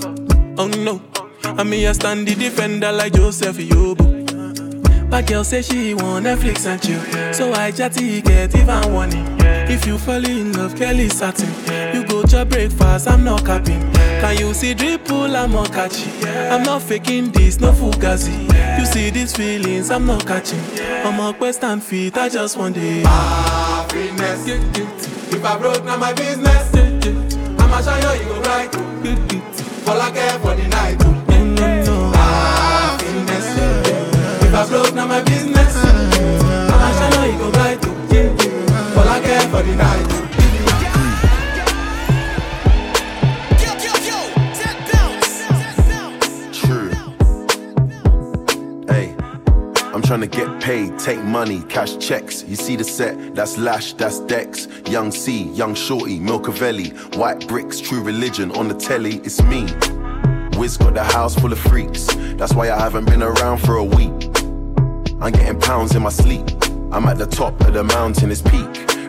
Oh no, and me I stand the defender like Joseph Yobo. But girl say she want Netflix and chill, so I chatty get even warning. If you fall in love, Kelly satin. You go to breakfast, I'm not capping. Can you see dripple? I'm not catching. I'm not faking this, no fugazi. You see these feelings, I'm not catching. I'm a quest and feet, I just want it. Mm-hmm. Happiness. If I broke, now my business. I'ma show you, you go right. All I care for the night. Happiness. If I broke, now my business. For the night. I'm trying to get paid, take money, cash checks. You see the set, that's Lash, that's Dex. Young C, Young Shorty, Milcavelli, White Bricks, True Religion on the telly, it's me. Wiz got the house full of freaks, that's why I haven't been around for a week. I'm getting pounds in my sleep. I'm at the top of the mountain, it's peak.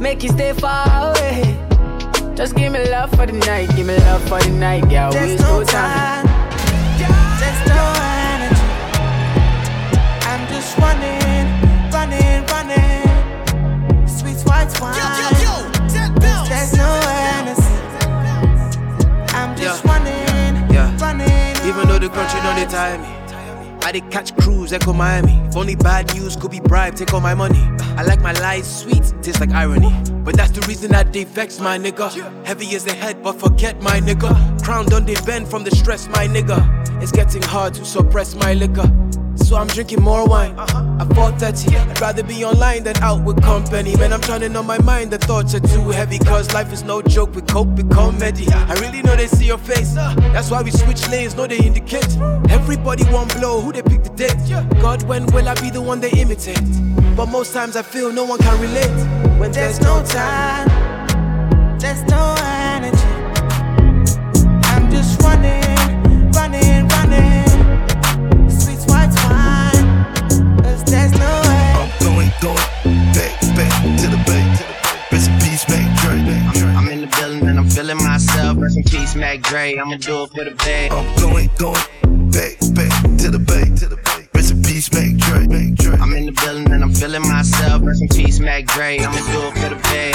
Make you stay far away. Just give me love for the night, give me love for the night, yeah. There's no time. There's no energy. I'm just running, running, running. Sweet white wine. Yo, yo, yo. There's no energy. I'm just yeah. running, yeah. running. Even though the country don't they tie me. I did catch cruise, echo Miami. If only bad news could be bribed, take all my money. I like my lies sweet, tastes like irony. But that's the reason that they vex my nigga. Heavy as the head, but forget my nigga. Crown done they bend from the stress, my nigga. It's getting hard to suppress my liquor. So I'm drinking more wine. Uh-huh. At 4:30, I'd rather be online than out with company. Man, I'm turning on my mind. The thoughts are too heavy. Cause life is no joke. We cope with comedy. I really know they see your face. That's why we switch lanes. No, they indicate. Everybody want blow. Who they pick the date? God, when will I be the one they imitate? But most times I feel no one can relate. When there's no time, there's no energy. I'm just running, going, back, back to the bay. Rest in peace, Mac Dre. I'm, in the building and I'm feeling myself. Rest in peace, Mac Dre. I'ma do it for the bay. I'm going, going back, back to the bay. To the bay. Rest in peace, Mac Dre. Mac Dre. I'm in the building and I'm feeling myself. Rest in peace, Mac Dre. I'ma do it for the bay.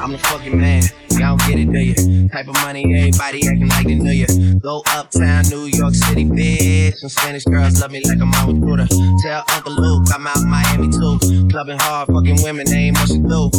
I'm the fucking man. Y'all don't get it, do you? Type of money, everybody acting like they knew you. Go uptown, New York City, bitch. Some Spanish girls love me like I'm Aventura. Tell Uncle Luke I'm out Miami too. Clubbing hard, fucking women, they ain't much to do.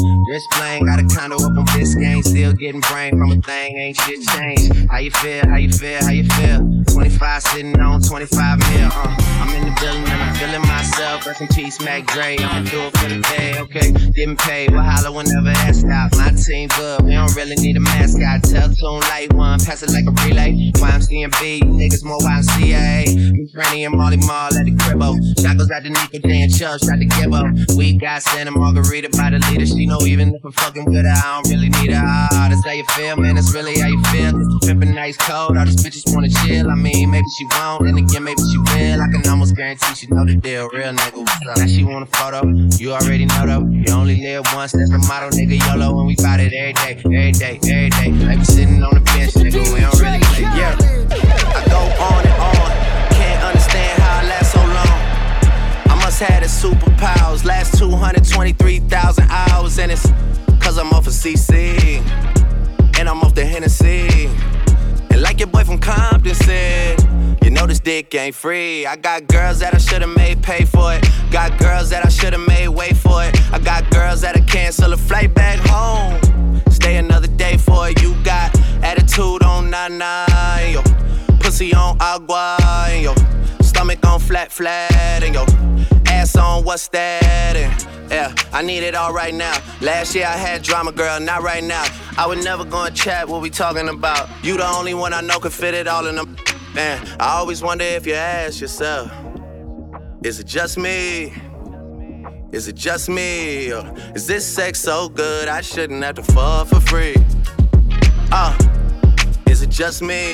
Playing, got a condo up on Biscayne. Still getting brain from a thing, ain't shit changed. How you feel? How you feel? How you feel? 25 sitting on 25 mil. Uh, I'm in the building and I'm feeling myself. Rest in peace, Mac Dre. I'ma do it for the day, okay? Getting paid, we'll holler whenever that stop. My team good, we don't really need a mascot. Tell tune light one, pass it like a relay. YMCMB, niggas more YMCA. Me, Franny, and Molly Mall at the cribbo. Shot out to Nico, Dan Chubb, shot to Gibbo. We got Santa Margherita by the leader. She know even if I'm fucking with her, I don't really need her. Ah, that's how you feel, man. That's really how you feel. Pimpin' nice cold, all these bitches wanna chill. I mean, maybe she won't, and again, maybe she will. I can almost guarantee she know the deal. Real nigga, what's up? Now she want a photo, you already know though. You only live once, that's the motto, nigga. YOLO, and we fight it every day, every day, every day. Like we sitting on the bench, nigga, we don't really play. Yeah, I go on and on, can't understand how I last so long. I must have the superpowers, last 223,000 hours, and it's cause I'm off of CC, and I'm off the Hennessy. And like your boy from Compton said, you know this dick ain't free. I got girls that I should've made pay for it. Got girls that I should've made wait for it. I got girls that'll cancel a flight back home. Stay another day for it. You got attitude on nana, and yo. Pussy on agua, and yo. Stomach on flat, flat, and yo. Ass on what's that? And yeah, I need it all right now. Last year I had drama, girl, not right now. I would never go and chat what we talking about. You the only one I know could fit it all in them. Man, I always wonder if you ask yourself, is it just me? Is it just me? Or is this sex so good I shouldn't have to fuck for free? Uh, is it just me?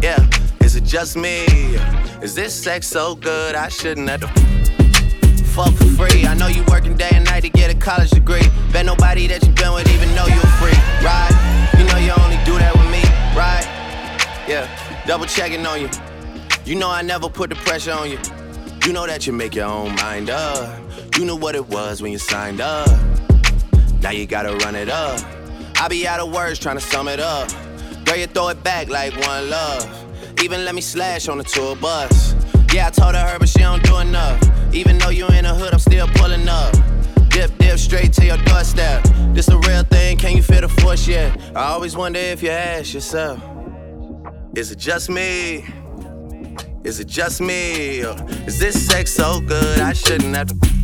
Yeah, is it just me? Is this sex so good I shouldn't have to fuck for free? I know you working day and night to get a college degree. Bet nobody that you been with even know you a freak, right? You know you only do that with me, right? Yeah, double checking on you. You know I never put the pressure on you. You know that you make your own mind up. You knew what it was when you signed up. Now you gotta run it up. I be out of words trying to sum it up. Girl, you throw it back like one love. Even let me slash on the tour bus. Yeah, I told her, but she don't do enough. Even though you in the hood, I'm still pulling up. Dip, dip, straight to your doorstep. This a real thing, can you feel the force yet? I always wonder if you ask yourself, is it just me? Is it just me? Or is this sex so good I shouldn't have to?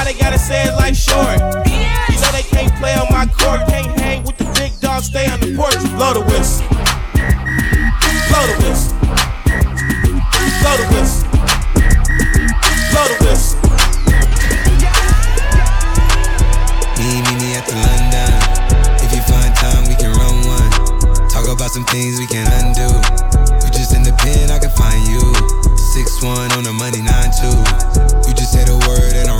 why they gotta say it life short. You know they can't play on my court, can't hang with the big dogs, stay on the porch. Blow the whistle. Blow the whistle. Blow the whistle. Blow the whistle. Me, me, me at the London. If you find time, we can run one. Talk about some things we can undo. You just in the pen, I can find you. Six one on the money, nine two. You just say the word and I'm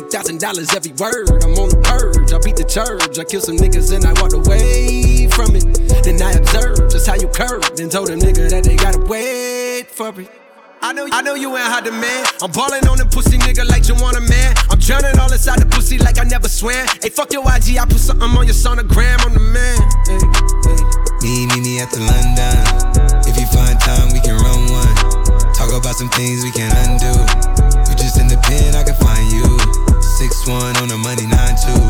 $2,000 every word. I'm on the purge, I beat the church. I kill some niggas and I walked away from it. Then I observed just how you curved and told them nigga that they gotta wait for it. I know, I know you ain't hot demand. I'm ballin' on them pussy nigga like you want a man. I'm drowning all inside the pussy like I never swam. Hey, fuck your IG, I put something on your sonogram. I'm the man. Hey, hey. Me, me, me at the London. If you find time, we can run one. Talk about some things we can undo. You just in the pen, I can find you. Six one on the money, nine two.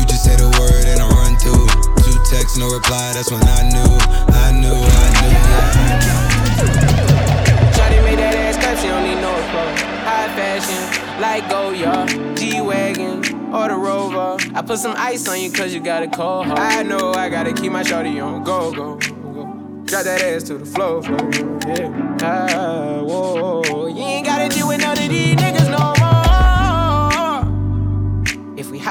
You just say the word and I run through. Two texts, no reply. That's when I knew, I knew, I knew. Yeah. Made that ass clap, she don't need no applause. High fashion, like Goya, G-Wagon, or the Rover. I put some ice on you cause you got a cold heart. I know I gotta keep my shawty on go, go, go. Drop that ass to the floor, floor, yeah. Ah, whoa, you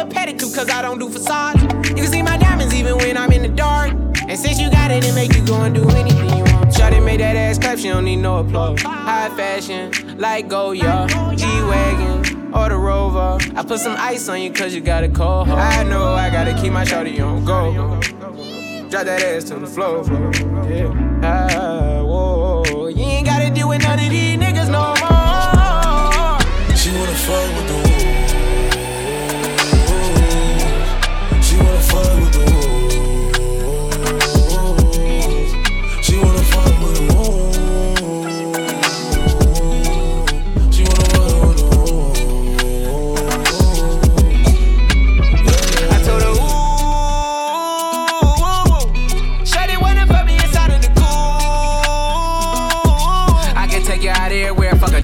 A pedicure, cause I don't do facades. You can see my diamonds even when I'm in the dark. And since you got it, it make you go and do anything you want. Shawty made that ass clap, she don't need no applause. High fashion, like Goya, G-Wagon, or the Rover. I put some ice on you cause you got a cold heart. I know I gotta keep my shawty on go. Drop that ass to the floor. Yeah. Ah, whoa. You ain't gotta deal with none of these niggas no more. She wanna fuck with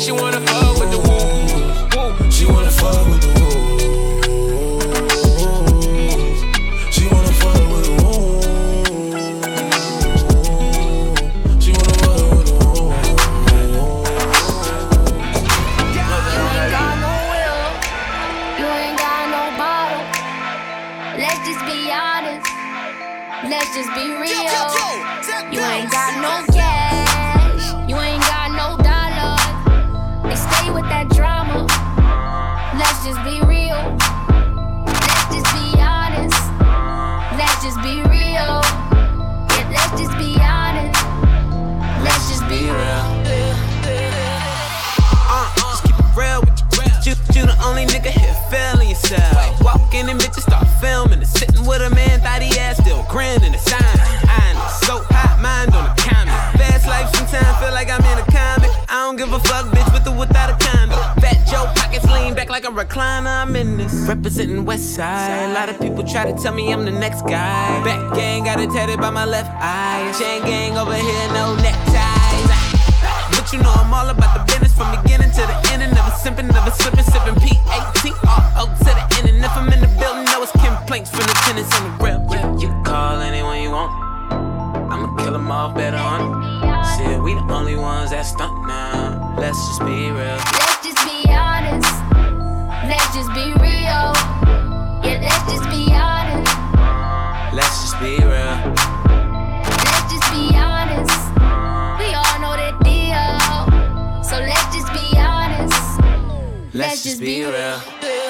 She wanna fuck with the woo. woo. She wanna fuck with the wolves. Still grinning. The sign. I know, so hot, mind on the counter. Fast life sometimes feel like I'm in a comic. I don't give a fuck, bitch, with or without a condom. Fat Joe pockets lean back like a recliner. I'm in this. Representing West Side. A lot of people try to tell me I'm the next guy. Back gang got it tatted by my left eye. Chain gang over here, no neckties. But you know I'm all about the business from beginning to the end. And never simping, never slipping, sipping P-A-T-R-O to the end. And if I'm in the building, there's complaints from the tenants on the rep. You, you call anyone you want. I'ma kill them all better on. Said we the only ones that stunt now. Let's just be real. Let's just be honest. Let's just be real. Yeah, let's just be honest. Let's just be real. Let's just be honest. We all know the deal. So let's just be honest. Let's, let's just, just be, be real. real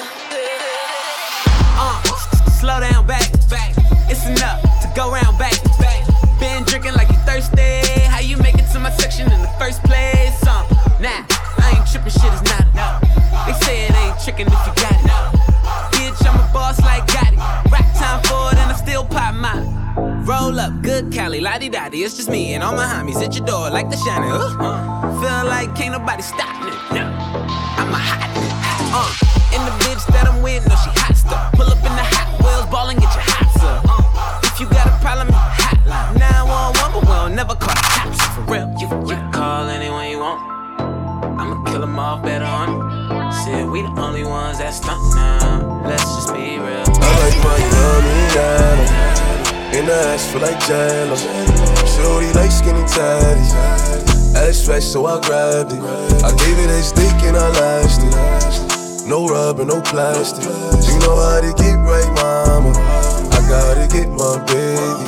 slow down, back, back. It's enough to go round, back, back. Been drinking like you thirsty. How you make it to my section in the first place? Uh, nah, I ain't tripping, shit is not enough. They say it ain't tricking if you got it. Bitch, I'm a boss like Gotti. Rack time for it and I still pop mine. Roll up, good Cali, lottie dotty. It's just me and all my homies at your door like the shiny. Uh, feel like can't nobody stop me. No, I'm a hot. Uh, and the bitch that I'm with, no, she hot. Pull up in the hot wheels, ball and get your hot up. If you got a problem, hotline 911, but we'll never call the cops for real. You, you can call anyone you want. I'ma kill them off better on it. Said we the only ones that stunt now. Let's just be real. I like my yummy yellow. In the ass feel like jello. Shorty like skinny tatties. Ass fresh, so I grabbed it. I gave it a stick and I lashed it. No rubber, no plastic. You know how to get right, mama. I gotta get my baby.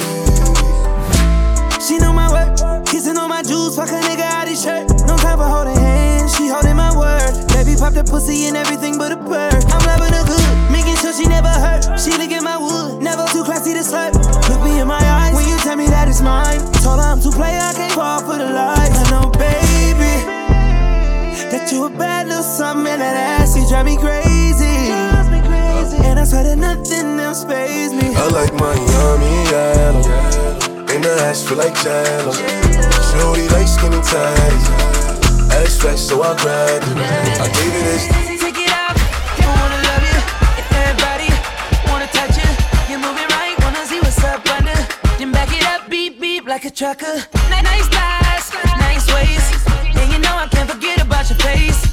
She know my work, kissing on my juice, fuck a nigga out his shirt. No time for holding hands, she holding my word. Baby pop the pussy and everything but a bird. I'm loving her good, making sure she never hurt. She look at my wood, never too classy to slut. Look me in my eyes when you tell me that it's mine. Told her I'm too play, I can't fall for the lies. I know, baby, that you a bad little something that drive me crazy. Drives me crazy. And I swear that nothing else pays me. I like my yummy yellow. In the ass feel like jello. Shorty like skinny tatties. Ass fresh, so I grabbed it. I gave it this. Take it out, I wanna love you. If everybody wanna touch you, you move it right, wanna see what's up under. Then back it up, beep beep like a trucker. Nice, nice thighs, nice waist, and you know I can't forget about your face.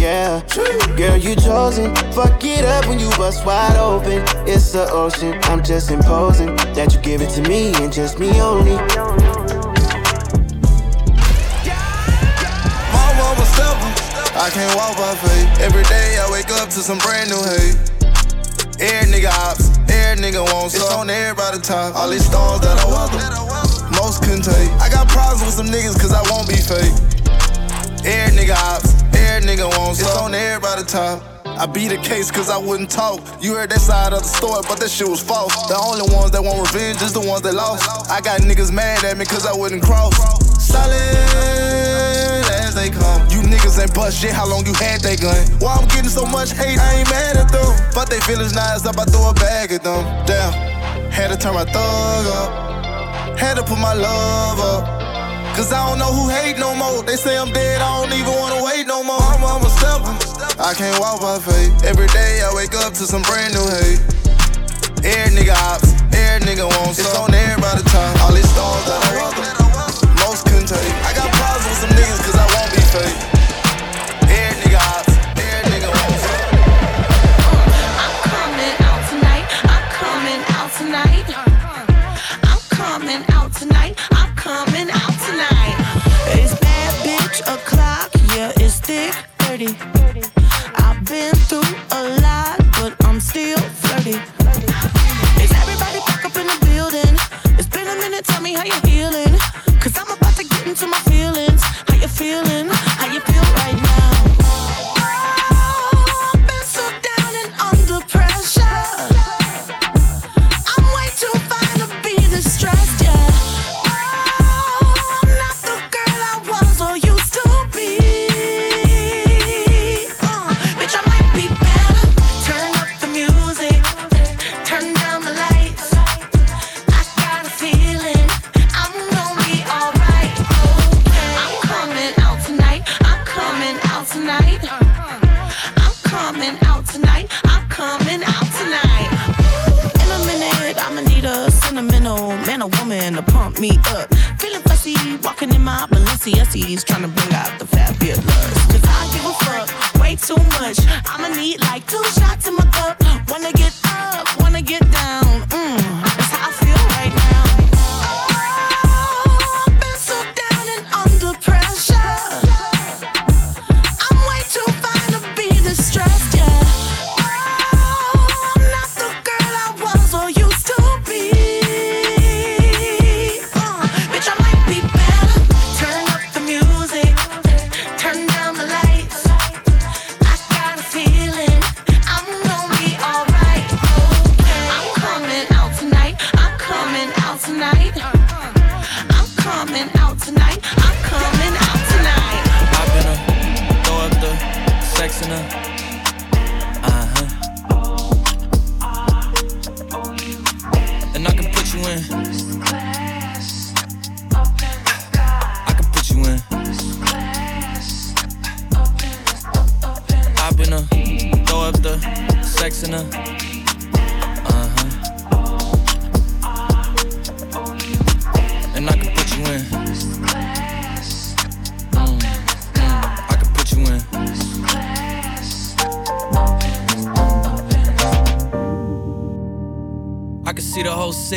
Yeah, girl, you chosen. Fuck it up when you bust wide open. It's the ocean, I'm just imposing that you give it to me and just me only. My one was stubborn. I can't walk by faith. Every day I wake up to some brand new hate. Air nigga ops, air nigga wants It's on everybody top. All these stars that I welcome, most couldn't take. I got problems with some niggas cause I won't be fake. Air nigga ops, air nigga wants It's on everybody top. I beat the case cause I wouldn't talk. You heard that side of the story, but that shit was false. The only ones that want revenge is the ones that lost. I got niggas mad at me cause I wouldn't cross. Solid as they come. You niggas ain't bust shit, how long you had that gun? Why I'm getting so much hate, I ain't mad at them. Fuck they feelings, now it's up, I throw a bag at them. Damn, had to turn my thug up. Had to put my love up. Cause I don't know who hate no more. They say I'm dead, I don't even wanna wait no more. I'm, I'm a stepper. I can't walk by faith. Every day I wake up to some brand new hate. Air nigga ops, air nigga wants It's on everybody top. All these stars that I welcome, most couldn't take. I got problems with some niggas cause I won't be fake. Air nigga ops, air nigga wants some. I'm coming out tonight. I'm coming out tonight. I'm coming out tonight. I'm coming out 30. I've been through a lot, but I'm still flirty. Is everybody back up in the building? It's been a minute, tell me how you feeling. Cause I'm about to get into my feelings. How you feeling? How you feel right now? my Balenciagas trying to bring out the fabulous. Cause I give a fuck way too much. I'ma need like two shots in my cup tonight. I'm coming out tonight. I've been a, throw up the sex in her.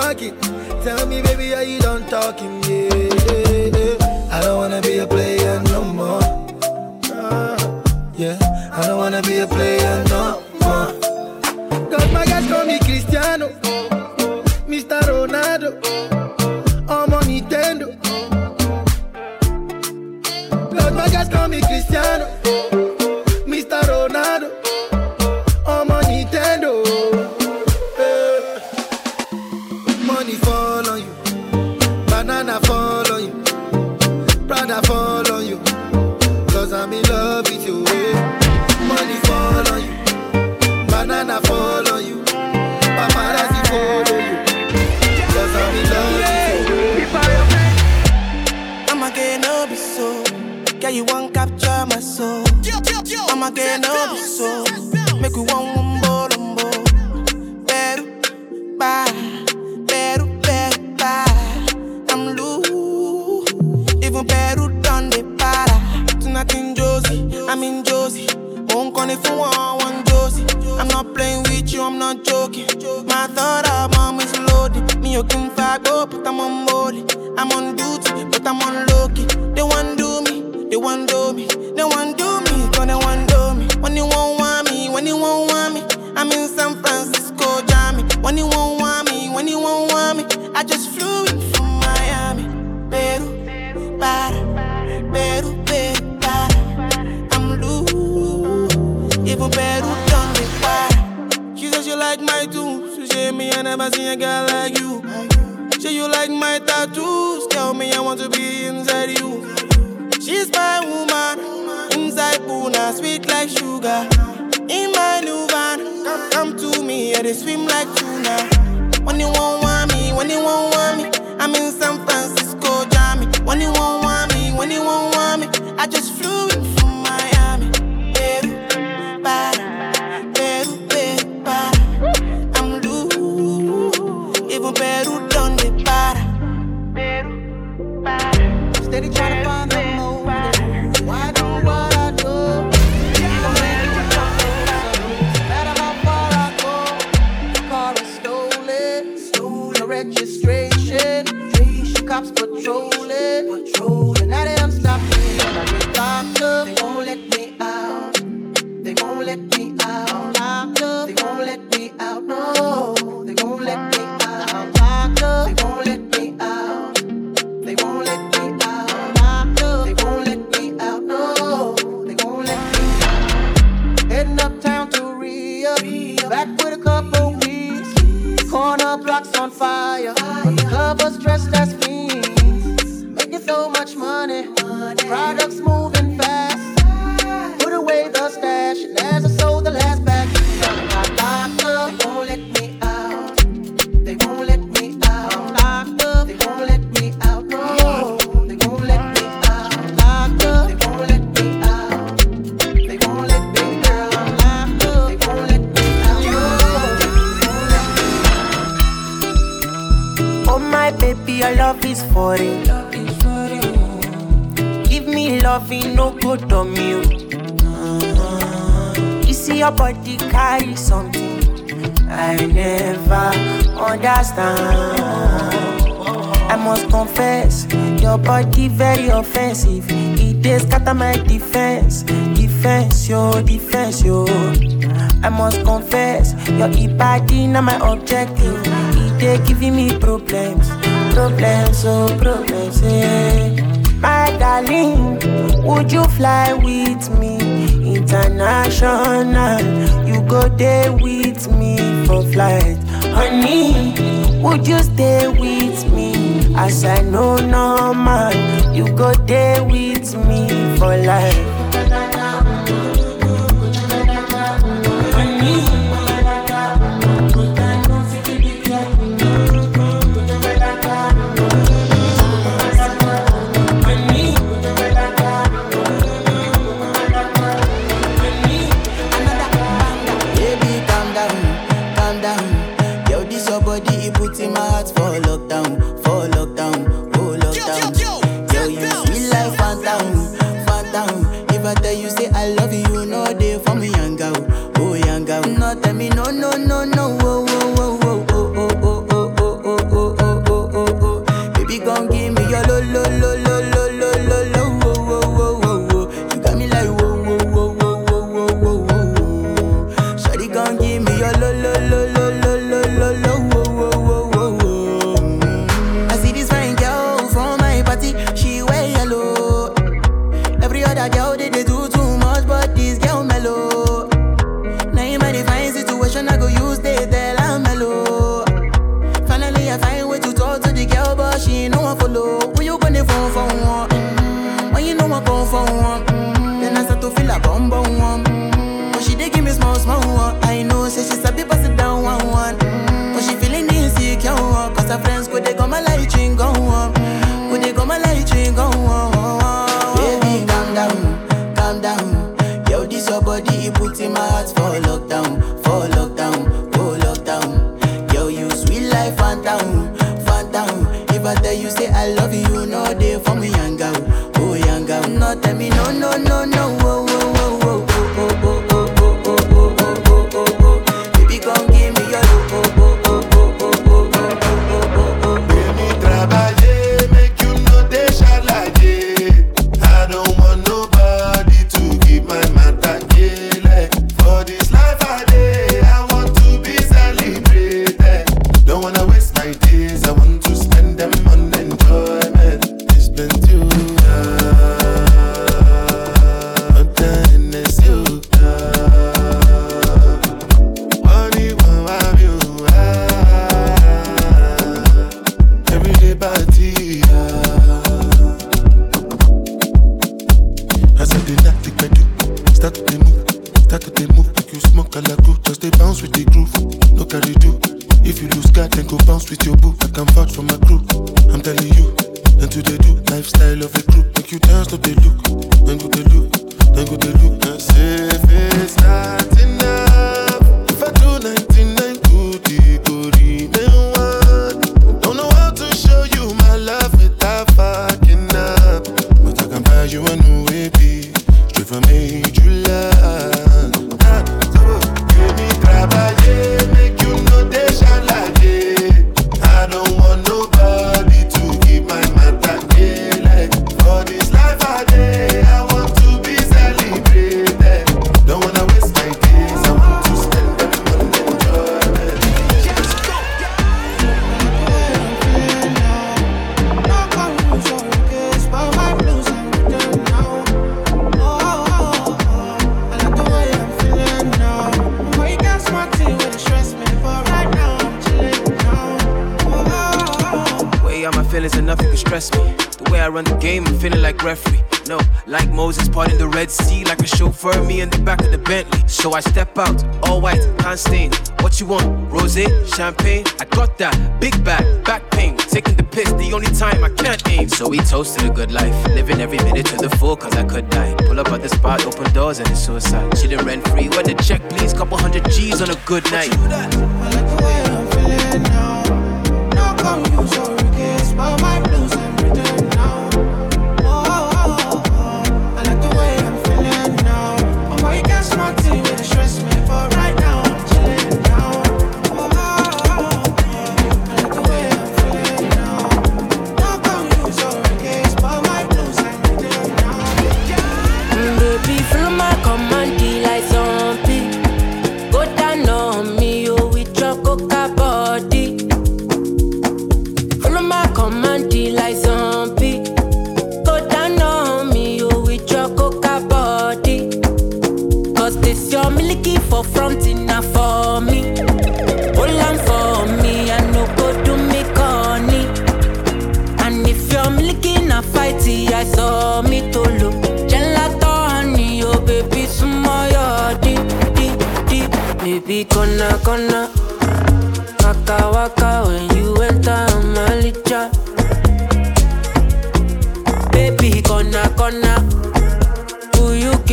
talking. Tell me, baby, are you done talking? Yeah, I don't wanna be a player no more. Yeah, I don't wanna be a player.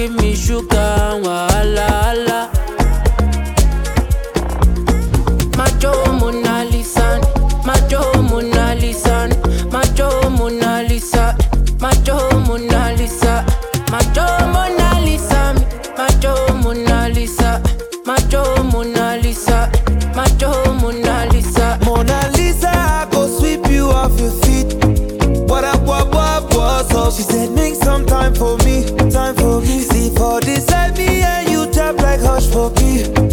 me julgam, ah lá. For me.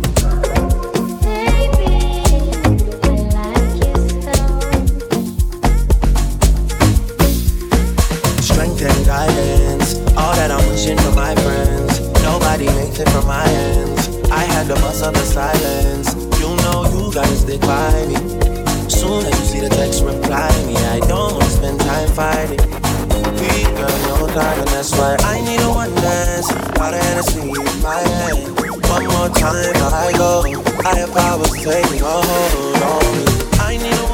It from my ends. I had to bust up the silence. You know you gotta stick by me. Soon as you see the text, reply me. I don't wanna spend time fighting. We got no time, and that's why I need a one dance. Got a Hennessy in my hand. One more time, I go. Higher powers taking a hold on me. I need a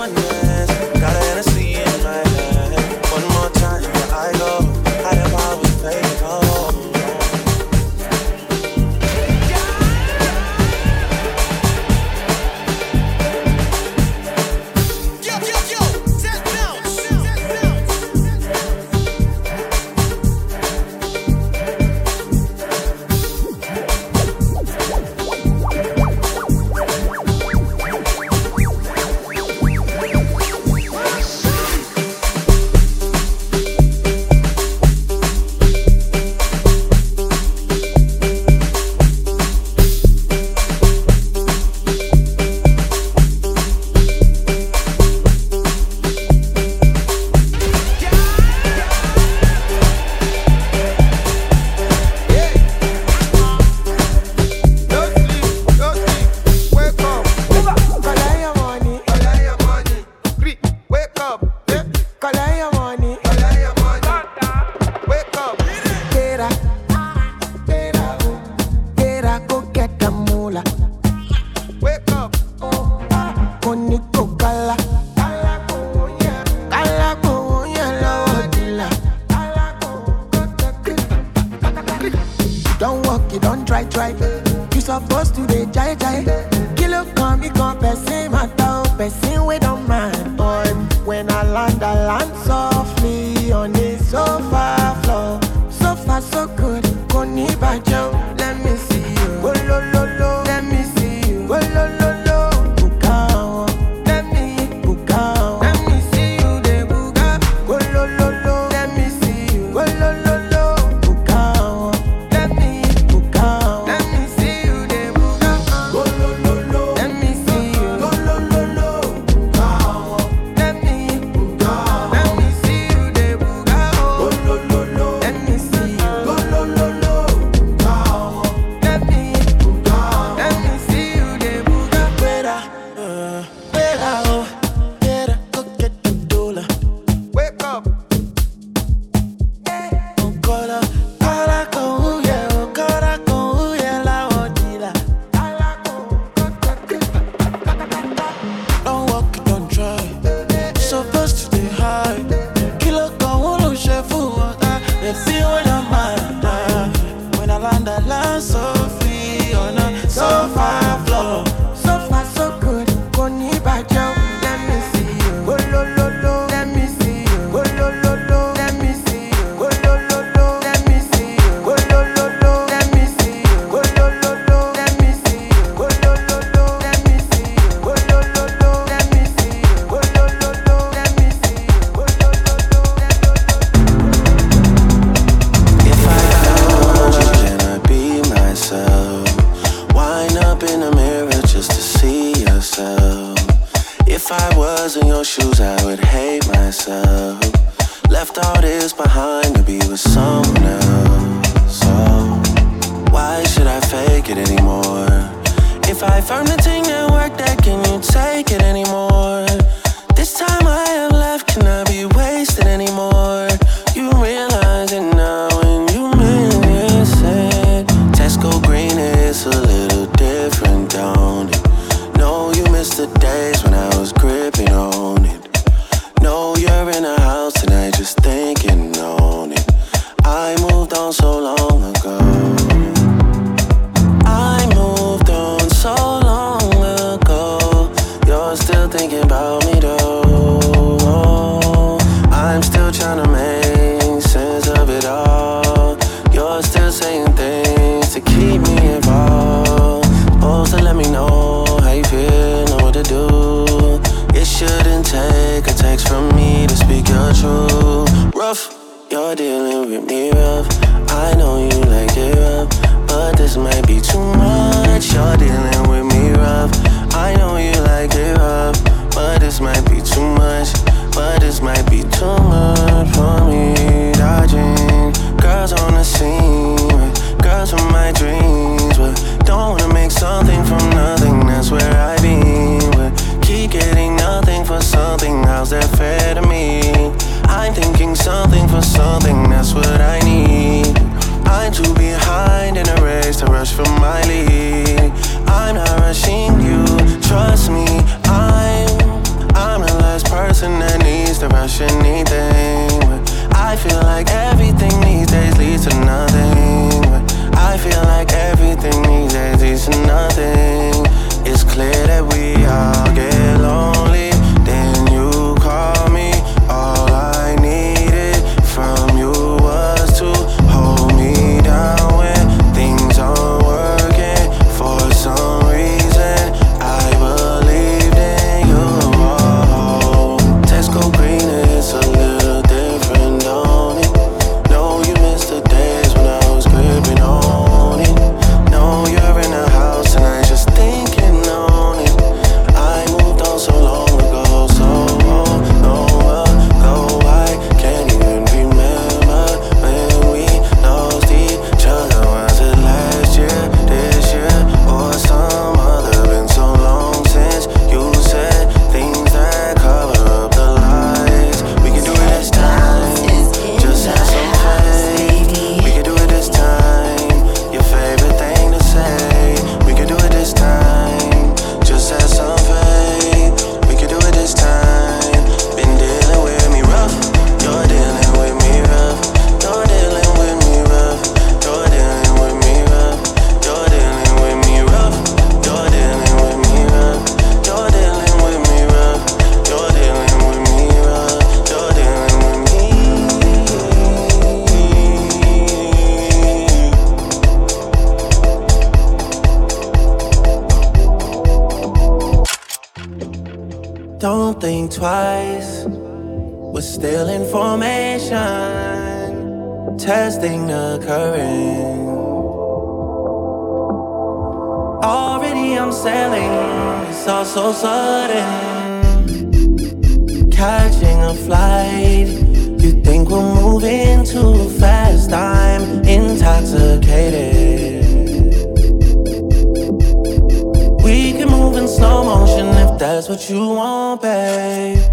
that's what you want, babe.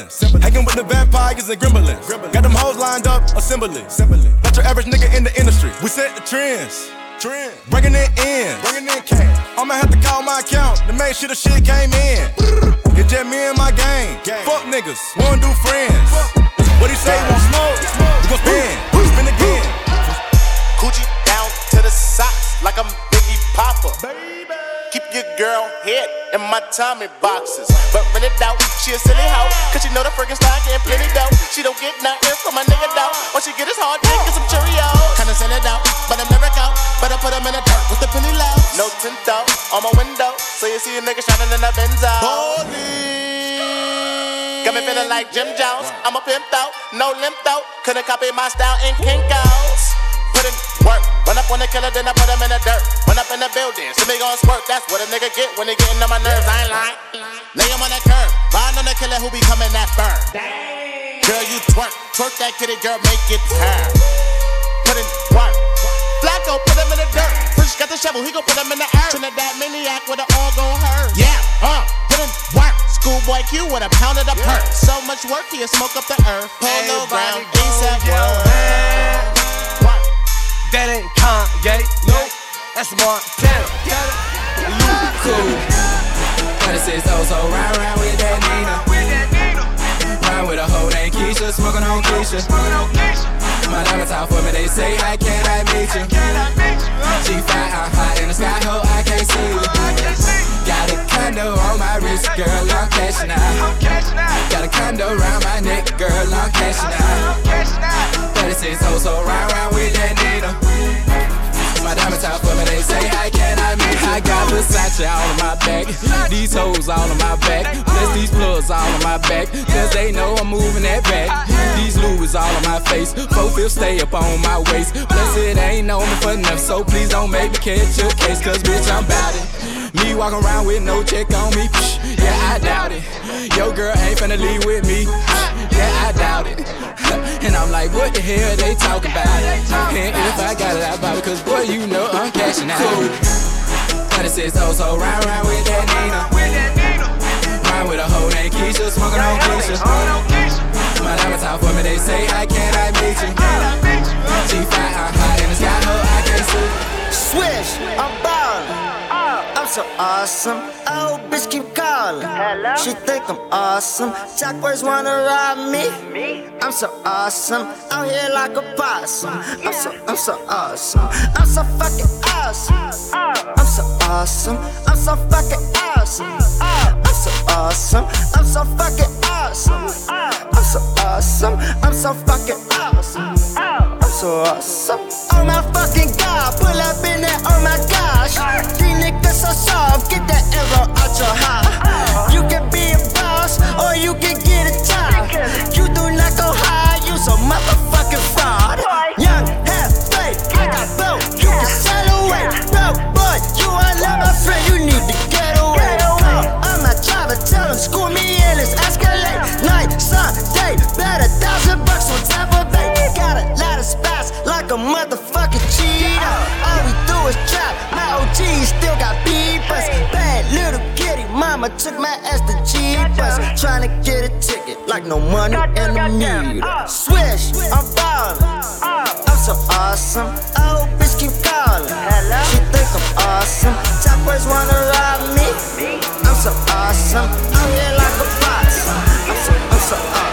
In. Hanging with the vampires and gremlins. Got them hoes lined up, assembly. Not your average nigga in the industry. We set the trends. No limp out. Couldn't copy my style in Kinko's. Put in work. Run up on the killer, then I put him in the dirt. Run up in the building, see me gon' squirt. That's what a nigga get when he getting on my nerves. I ain't lying. Lay him on the curb. Ride on the killer who be coming that burn. Girl, you twerk. Twerk that kitty, girl, make it turn. Put in work. Flacko, put him in the dirt. Fresh got the shovel, he gon' put him in the earth. Trinidad maniac with the all gon' hurt. Yeah, uh, put in work. Schoolboy Q with a pound of the perk. So much work, he'll smoke up the earth. Polo ground, ASAP world. That ain't Kanye, nope. That's Montana. Luke cool. 26 oh, so round round with that Nina. Ride with a hoe named Keisha, smoking on Keisha. My diamonds out for me, they say, How can I meet you? She fly, I'm hot in the sky, ho, I can't see you. Got a condo on my wrist, girl, I'm cashing out. Got a condo around my neck, girl, I'm cashing out. 36 hoes, so round round with that Nina. My diamonds top for me, they say, How can I meet? I got Versace all on my back, these hoes all on my back, Bless these plugs all on my back, cause they know I'm moving that back. These Louis all on my face, four fifths stay up on my waist, Bless it ain't on me for enough, so please don't make me catch your case, cause bitch, I'm bout it. Me walking around with no check on me, psh, yeah, I doubt it. Your girl ain't finna leave with me, psh, yeah, I doubt it. *laughs* And I'm like, what the hell they talking about? And if I got it, I buy it, cause boy, you know I'm cashing out. 36 hoes, so round round with that Nina. Ride with a hoe named Keisha, smoking on Keisha. My diamonds out for me, they say, How can I meet you? G5, I'm high in the sky, ho, I can't see. Swish, I'm ballin'. I'm so awesome. Oh, bitch keep calling. Hello? She think I'm awesome. Jackbirds wanna rob me. Me? I'm so awesome. Out here like a possum. I'm so, I'm so awesome. I'm so fucking awesome. Uh, uh. I'm so awesome. I'm so fucking awesome. Uh, I'm so awesome. I'm so fucking awesome. I'm so awesome. I'm so fucking awesome. So awesome. Oh my fucking god, pull up in there. Oh my gosh, these niggas so soft. Get that arrow out your heart. You can be a boss or you can get a job. You do not go high, you so motherfucking fraud. Young, half fake, I got both. You can sell away, bro, boy. You are not my friend. You need to get away. I'm not trying to tell him, school me in this a motherfucking cheetah. All we do is trap. My OG still got beepers. Bad little kitty, mama took my ass to Jeepers. Trying to get a ticket like no money in the meter. Swish, I'm ballin'. I'm so awesome. Oh, bitch keep calling. She think I'm awesome. Top boys wanna rob me. I'm so awesome. I'm here like a boss. I'm so, I'm so awesome.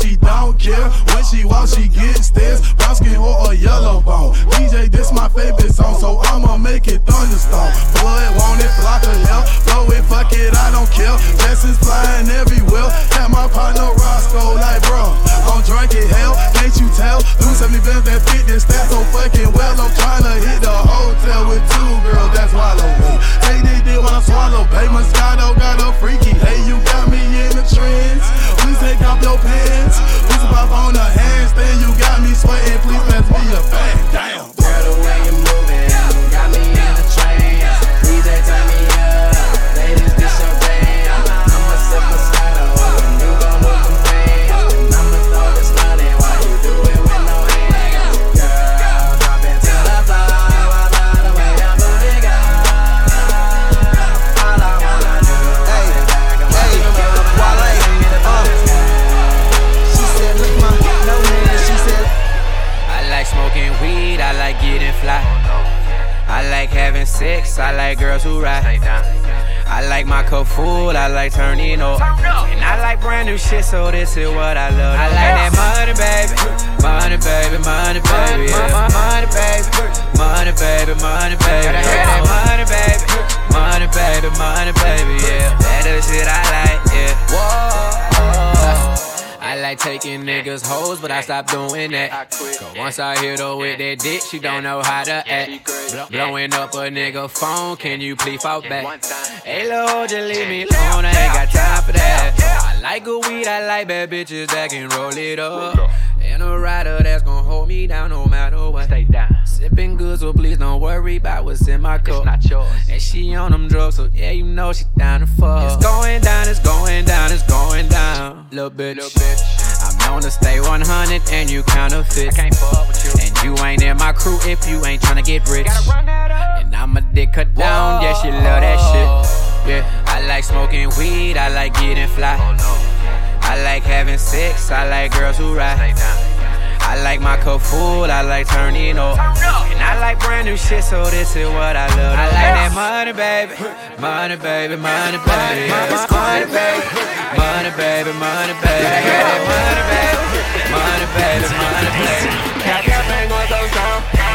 Real. When she walk, she get stairs. Brown skin or a yellow bone. DJ, this my favorite song, so I'ma make it thunderstorm. Blood, want it, flock of hell. Blow it, fuck it, I don't care. Blessings flying everywhere. Have my partner Roscoe, like, bro, I'm drinking hell. Can't you tell? Lose 70 bands that fit this stat so fucking well. I'm trying to hit the hotel with two girls, that's wallow me. Take this dick when I swallow. Pay Moscato, got a freaky. Hey, you got me in the trends. Please take off your pants. Please pop on the handstand. You got me sweating. Please pass me a bag. Damn. Like having sex, I like girls who ride. I like my cup full, I like turning up. And I like brand new shit, so this is what I love. I like that money, baby. Money, baby, money, baby. Yeah. Money, baby. Money, baby, money, baby. Have that money, baby. Money, baby, money, baby. Yeah. That is shit I like, yeah. Whoa. I like taking niggas hoes, but I stopped doing that. Cause once I hit her with that dick, she don't know how to act. Blow- Blowing up a nigga phone, can you please fall back? Hey, Lord, just leave me alone, I ain't got time for that. I like good weed, I like bad bitches that can roll it up. And a rider that's gon' hold me down no matter what. Stay down. Sipping good, so please don't worry about what's in my cup. It's not yours. And she on them drugs, so yeah, you know she down to fuck. It's going down, it's going down, it's going down. Little bitch. Little bitch. I'm known to stay 100 and you counterfeit. I can't fuck with you. And you ain't in my crew if you ain't tryna get rich. Gotta run that up. And I'm a dick cut down, yeah, she love that shit. Yeah, I like smoking weed, I like getting fly. Oh, I like having sex, I like girls who ride. I like my cup full, I like turning up. And I like brand new shit, so this is what I love. I like that money, baby. Money, baby, money, baby. Money, baby. Money, baby, money, baby. I got that money, baby. Money, baby, money, baby.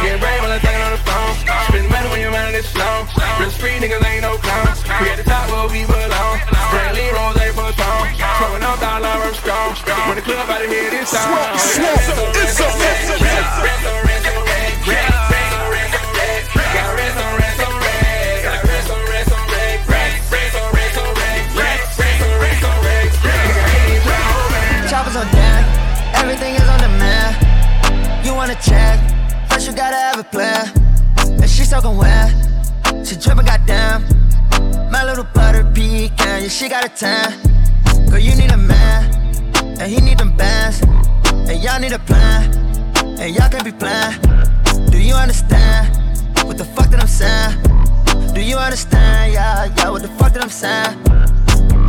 Got that bang going so strong. Get brave when I'm talking on the phone. Spend money when you're running this slow. Real street niggas ain't no clowns. We at the top where we belong. Brantley Rose, they put on. Throwing out dollar, I'm strong. When the club out of here, this song. It's a, it's a, choppers on deck. Everything is on demand. You wanna check? First you gotta have a plan. And she soaking wet. She dripping goddamn. My little butter pecan, yeah, she got a tan. Girl, you need a man, and he need them bands, and y'all need a plan, and y'all can be playing. Do you understand what the fuck that I'm saying? Do you understand, yeah, yeah, what the fuck that I'm saying?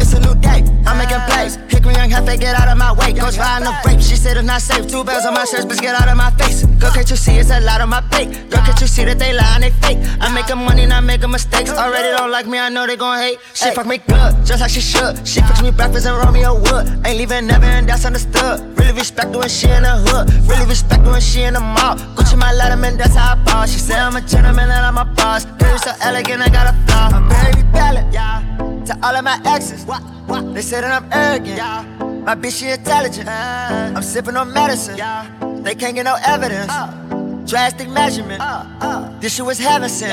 It's a new day, I'm making plays. Hickory young heifer, get out of my way. Coach riding the rape, she said it's not safe. Two bells on my shirt, bitch, get out of my face. Girl, can't you see it's a lot on my plate? Girl, can't you see that they lie and they fake? I'm making money, not making mistakes. Already don't like me, I know they gon' hate. She fuck me good, just like she should. She fix me breakfast and Romeo wood. Ain't leaving never, and that's understood. Really respect when she in the hood. Really respect when she in the mall. Gucci my letterman, that's how I ball. She said I'm a gentleman and I'm a boss. Girl, so elegant, I got a flaw. I'm very valid, yeah. To all of my exes, what, what? They say that I'm arrogant. Yeah. My bitch, she intelligent. Uh. I'm sipping on medicine. Yeah. They can't get no evidence. Uh. Drastic measurement. Uh, this shit was heaven sent.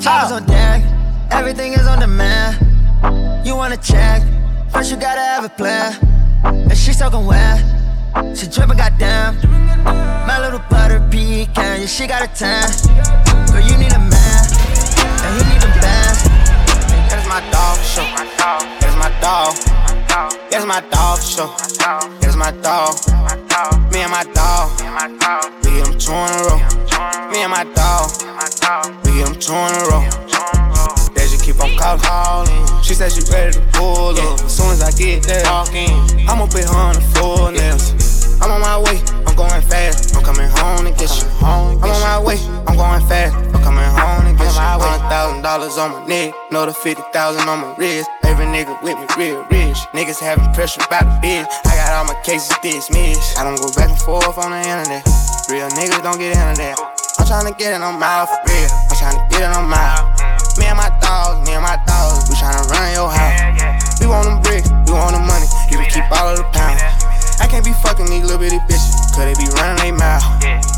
Choppers on deck. Everything is on demand. You wanna check? First you gotta have a plan. And she soaking wet. She dripping goddamn. My little butter pecan. Yeah, she got a tan. Girl, you need a man. And he need them bands. That is my dog show. That is my dog. That is my dog show. That is my dog. Me and my dog. We get two in a row. Me and my dog. We get two in a row. They just keep on calling. She said she ready to pull up. As soon as I get there, walk in. I'ma put her on the full nails. I'm on my way, I'm going fast. I'm coming home to get you. I'm on my way, I'm going fast. I'm coming home get you. Hundred thousand dollars on my neck, know the 50,000 on my wrist. Every nigga with me real rich. Niggas having pressure about the bitch. I got all my cases dismissed. I don't go back and forth on the internet. Real niggas don't get into that. I'm tryna get it on my for real. I'm tryna get it on my. Me and my dogs, me and my dogs, we tryna run your house. We want them bricks, we want the money, you can keep all of the pounds. I can't be fucking these little bitty bitches, cause they be running they mouth.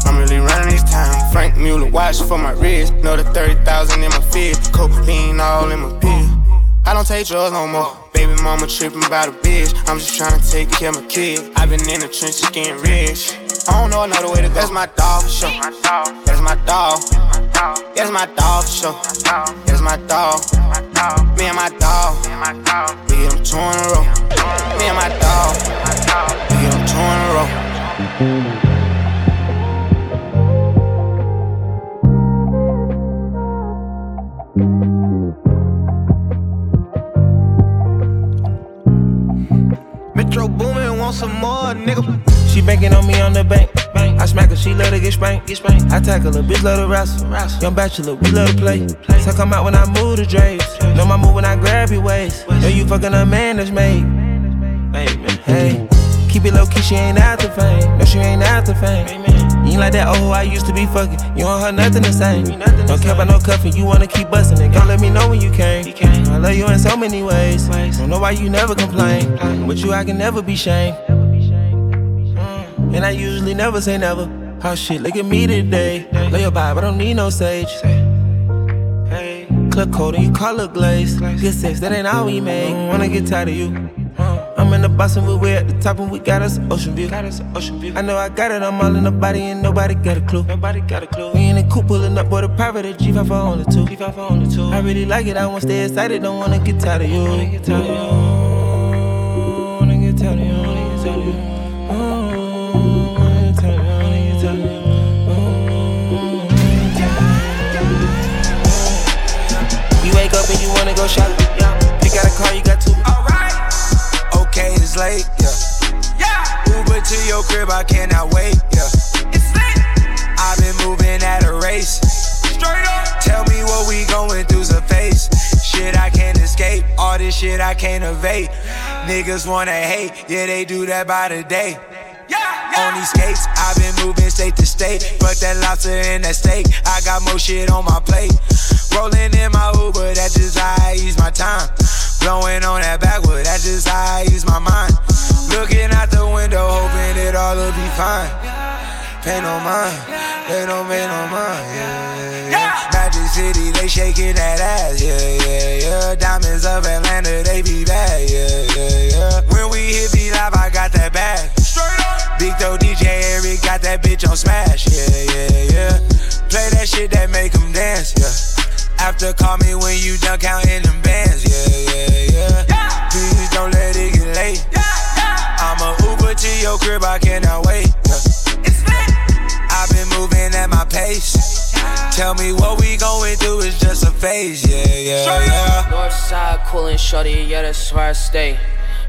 I'm really running this town. Franck Muller watch for my wrist. Know the 30,000 in my fist. Cocaine all in my pill. I don't take drugs no more. Baby mama tripping about a bitch. I'm just trying to take care of my kid. I've been in the trenches getting rich. I don't know another way to go. That's my dog for sure. That's my dog. That's my dog for sure. That's my dog. Me and my dog. We get them two in a row. Me and my dog. We get them two in a row. Metro Boomin, want some more, nigga. She banking on me on the bank. I smack her, she love to get spanked. Get spanked. I tackle her, bitch love to wrestle. Young bachelor, we love to play. So come out when I move the drapes. Know my move when I grab your waist. Know you fucking a man that's made. Hey, man, hey. Keep it low key, she ain't after fame. No, she ain't after fame. You ain't like that oh I used to be fucking. You don't her nothing the same. Don't care about no cuffing, you wanna keep busting it. Don't let me know when you came. I love you in so many ways. Don't know why you never complain. But you, I can never be shamed. Mm. And I usually never say never. Oh shit, look at me today. Lay your vibe, I don't need no sage. Hey, club coat and you color glaze. Good sex, that ain't all we made. Wanna get tired of you. I'm in the box and we're at the top and we got us an ocean view. Got us an ocean view. I know I got it, I'm all in the body and nobody got a clue. Nobody got a clue. We in the coupe pulling up, boy, the private at G5 for only two. G5 for only two. I really like it, I wanna stay excited, don't wanna get tired of you. Wanna get tired of you. Wanna get tired of you. Wanna get tired of you. Oh, oh. You wake up and you wanna go shopping. Pick out a car, you got two. Okay, it's late, yeah. Uber to your crib, I cannot wait, yeah. It's late. I've been moving at a race. Straight up. Tell me what we going through's a face. Shit I can't escape, all this shit I can't evade. Niggas wanna hate, yeah, they do that by the day. On these skates, I've been moving state to state. But that lobster and that steak, I got more shit on my plate. Rolling in my Uber, that's just how my time. Blowing on that backwood, that's just how I use my mind. Looking out the window, hoping it all will be fine. Pay no mind, they don't pay no mind, yeah, yeah. Magic City, they shaking that ass, yeah, yeah, yeah. Diamonds of Atlanta, they be bad, yeah, yeah, yeah. When we hit B Live, I got that bag. Straight up. Big Doe DJ Eric got that bitch on smash, yeah, yeah, yeah. Play that shit that make them dance, yeah. After call me when you done counting them bands, yeah, yeah, yeah. Please don't let it get late. I'ma Uber to your crib, I cannot wait. Yeah. I've been moving at my pace. Tell me what we going through is just a phase, yeah, yeah, yeah. North side coolin' shorty, yeah, that's where I stay.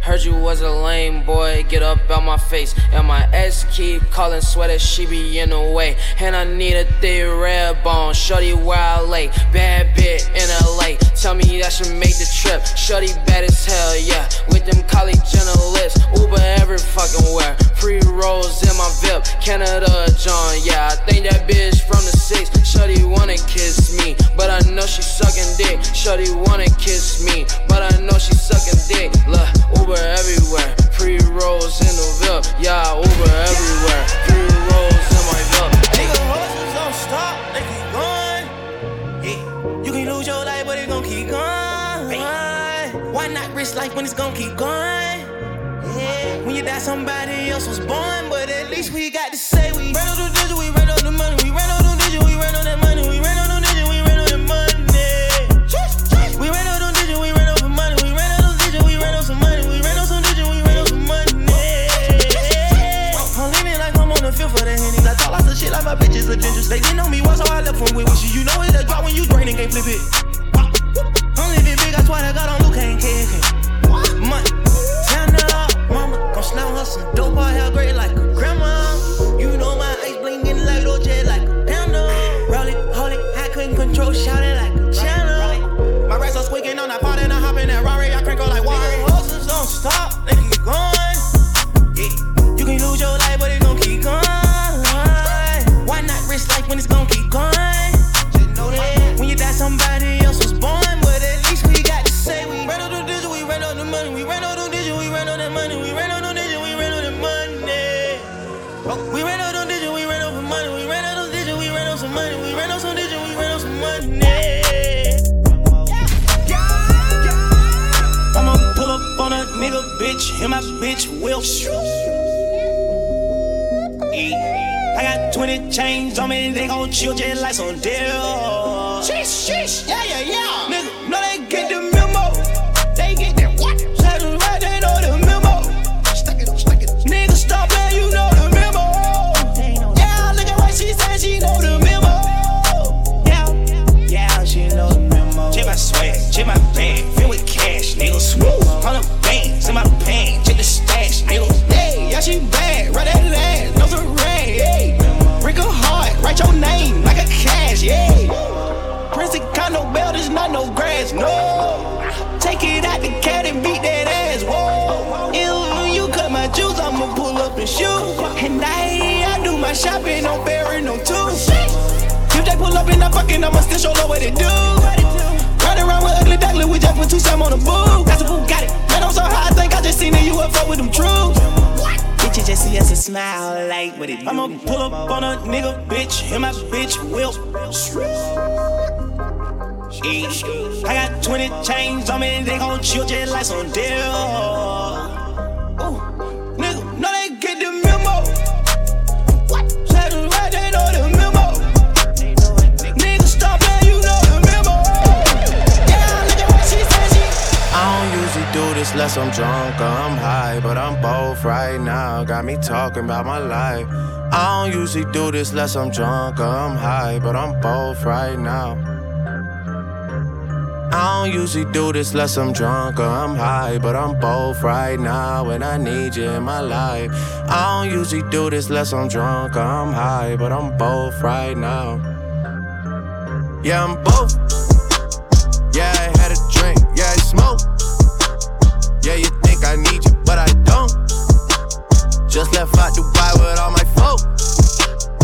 Heard you was a lame boy, get up out my face. And my ex keep calling, swear that she be in the way. And I need a thick red bone, shorty where I lay. Bad bit in LA, tell me that should make the trip. Shorty bad as hell, yeah. With them college journalists, Uber every fucking where. Free rolls in my VIP, Canada John, yeah. I think that bitch from the six. Shorty wanna kiss me, but I know she sucking dick. Shorty wanna kiss me, but I know she sucking dick. Look, Uber everywhere, pre rolls in the VIP, yeah. Uber everywhere, pre rolls in my VIP. Nigga, hustles don't stop, they keep going. Yeah, you can lose your life, but it gon' keep going. Why not risk life when it's gon' keep going? Yeah, when you die, somebody else was born, but at least we got to say we ran on we her bitches a ginger. They didn't know me once, so I left one with wishes. You know it's a drop when you drain and can't flip it. I'm living big, I swear I got on Luke, I ain't care. Money, turn it up, mama. Gon' slam her some dope, I hair great like a grandma. You know my ice blingin' like Dolce, like a panda. Roll it, hold I couldn't control, Shouting like a channel. My racks are squeaking on that pot and I'm hopping that Rari. I crinkle like water. Hoses don't stop. when it's gonna keep going. When you die, somebody else was born, but at least we got to say we ran out of digit, we ran out of money, we ran out of digit, we ran out that money, we ran out of digit, we ran out of money. Oh, we ran out of digit, we ran out of money, we ran out of digit, we ran out some money, we ran out of digit, we ran out some money. I'ma pull up on a nigga, bitch, and my bitch will shoot. Eat. I got 20 chains on me, they gon' chill just like some deal. Sheesh, sheesh, yeah, yeah, yeah. Nigga, no, they get the memo. They get that what? Slide right, they know the memo. Stuck it, stuck it. Nigga, stop that, you know the memo. Yeah, look at what she said, she know the memo. Yeah, yeah, she know the memo. Check my swag, check my bag, fill with cash, nigga. Smooth, hundred bands in my pants, check the stash, nigga. Yeah, yeah, she cash, yeah. Prince of condo belt is not no grass, no. Take it out the cat and beat that ass, whoa. Ew, you cut my juice, I'ma pull up and shoot. And I, I do my shopping, no bearing, no tooth. If they pull up and I fucking, I'ma still show what it do. Riding around with ugly duckling, we just put two Sam on the boo. That's a boo, got it. Man, I'm so high, I think I just seen a UFO with them troops. Bitches just see us and smile like what it. I'ma pull up on a nigga, bitch, and my bitch will. Yeah. I got 20 chains on me, they gon' chill just like some deal. Ooh, this unless I'm drunk or I'm high, but I'm both right now. Got me talking about my life. I don't usually do this unless I'm drunk or I'm high, but I'm both right now. I don't usually do this unless I'm drunk or I'm high, but I'm both right now and I need you in my life. I don't usually do this unless I'm drunk or I'm high, but I'm both right now. Yeah, I'm both. Left out Dubai with all my folk.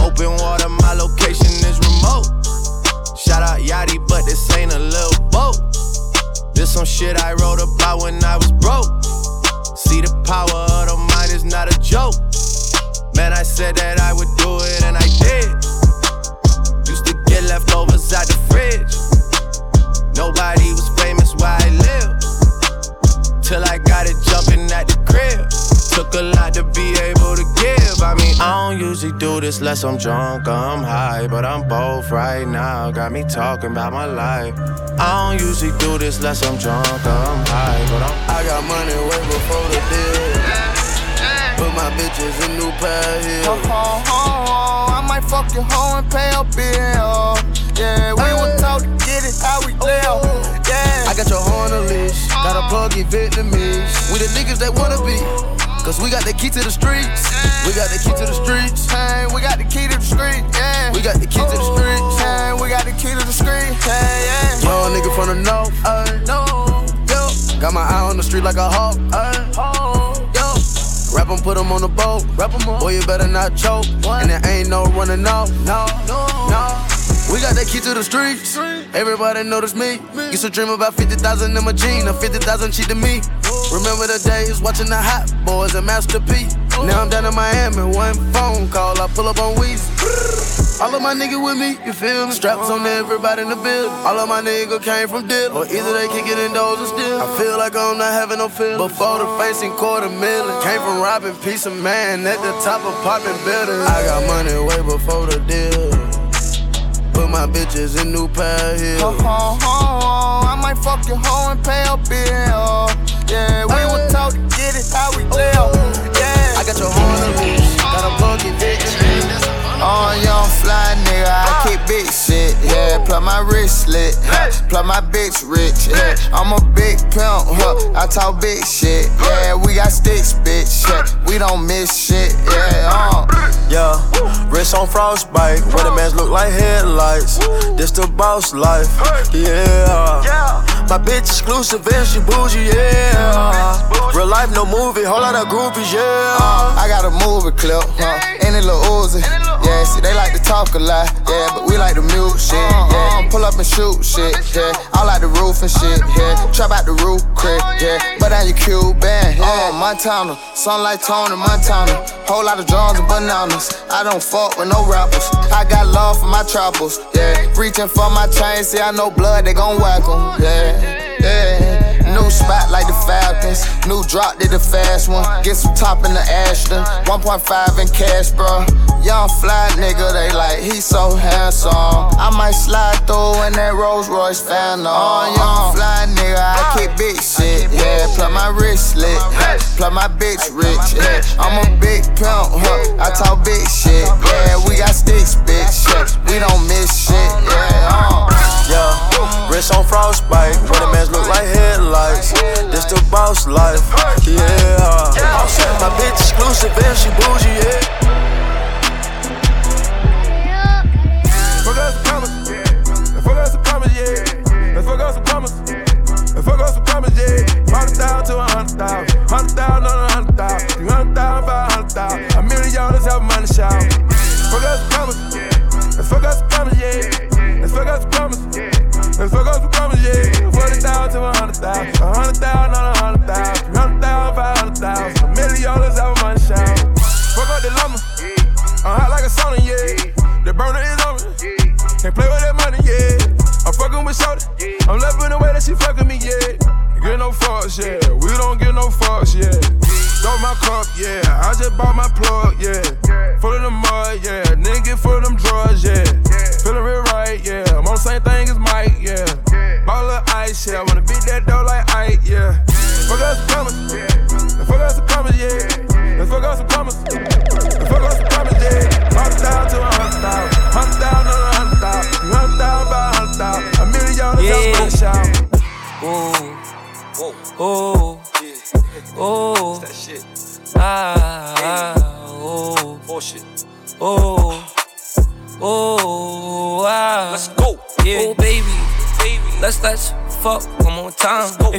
Open water, my location is remote. Shout out Yachty, but this ain't a little boat. This some shit I wrote about when I was broke. See, the power of the mind is not a joke. Man, I said that I would do it, and I did. Used to get leftovers out the fridge. Nobody was famous where I live. Till I got it jumping at the crib. Took a lot to be able to give. I mean, I don't usually do this unless I'm drunk or I'm high, but I'm both right now. Got me talking about my life. I don't usually do this unless I'm drunk or I'm high, but I'm. I got money way before the deal. Put my bitches in new pair of heels. Oh, oh, oh, I might fuck your hoe and pay a bill. Yeah, we will talk to get it how we live. Yeah. I got your horn on a leash. Got a plug in Vietnamese. We the niggas that wanna be. Cause we got the key to the streets. We got the key to the streets. Hey, we got the key to the street. Yeah. We got the key to the streets. Hey, we got the key to the street. Hey, yeah. Young nigga from the north. Know. Yo. Got my eye on the street like a hawk. Yo. Rap 'em, put 'em on the boat. Rap 'em up. Boy, you better not choke. And there ain't no running off. No, no, no. We got that key to the streets. Everybody notice me. Used to dream about 50,000 in my jeans. Now 50,000 cheat to me. Remember the days watching the Hot Boys and Master P. Now I'm down in Miami. One phone call, I pull up on Weezy. All of my niggas with me, you feel me? Straps on everybody in the building. All of my niggas came from deal. Or either they kick it in doors or still. I feel like I'm not having no feel. Before the facing quarter million. Came from robbing piece of man at the top of popping buildings. I got money way before the deal. Put my bitches in new pair heels. Oh, oh, oh, I might fuck your hoe and pay a bill. Yeah, we will talk to get it how we live. Yeah. I got your horn leash. Got a buggy Vietnamese. Oh, young fly nigga, I uh. keep big shit, yeah. Plug my wrist lit, huh? plug my bitch rich, yeah. I'm a big pimp, huh? I talk big shit, yeah. We got sticks, bitch, yeah. We don't miss shit, yeah. Uh. Yeah, wrist on frostbite, where the mans look like headlights. This the boss life, yeah. My bitch exclusive and she bougie, yeah. Real life, no movie, whole lot of groupies, yeah. I got a movie clip, huh? And a little Uzi. Yeah, see, they like to talk a lot. Yeah, but we like to mute shit. Yeah, pull up and shoot shit. Yeah, I like the roof and shit. Yeah, trap out the roof, crib. Yeah, but down your Cuban. Yeah, Montana, sunlight tone in Montana. Whole lot of drums and bananas. I don't fuck with no rappers. I got love for my troubles. Yeah, reaching for my chain. See, I know blood, they gon' whack whack 'em. Yeah, yeah. New spot like the Falcons. New drop, did the fast one. Get some top in the Aston. 1.5 in cash, bro. Young fly nigga, they like, he so handsome. I might slide through in that Rolls Royce fan. Oh, young fly nigga, I keep big shit. Yeah, plug my wristlet. Plug my bitch rich. Yeah, I'm a big pimp, huh? I talk big shit. Yeah, we got sticks, bitch. Yeah, we don't miss shit. Yeah, uh. Yeah, wrist on frostbite. The mans look like headlights. This the boss life. Yeah. My bitch exclusive and she bougie, promise, promise, yeah. Yeah. Fuck us some commas, yeah. Let's fuck us some commas. Let's fuck us some commas, yeah. Hundred thousand to a hundred thousand. Hundred thousand on a hundred thousand. Three hundred thousand, five hundred thousand. A million dollars dollars have money shout. Fuck up the llama. I'm hot like a sauna, yeah. The burner is on me. Can't play with that money, yeah. I'm fucking with Shorty. I'm loving the way that she fucking me, yeah. Get no fucks, yeah. We don't get no fucks, yeah. Throw my cup, yeah. I just bought my plug, yeah. Full of the mud, yeah.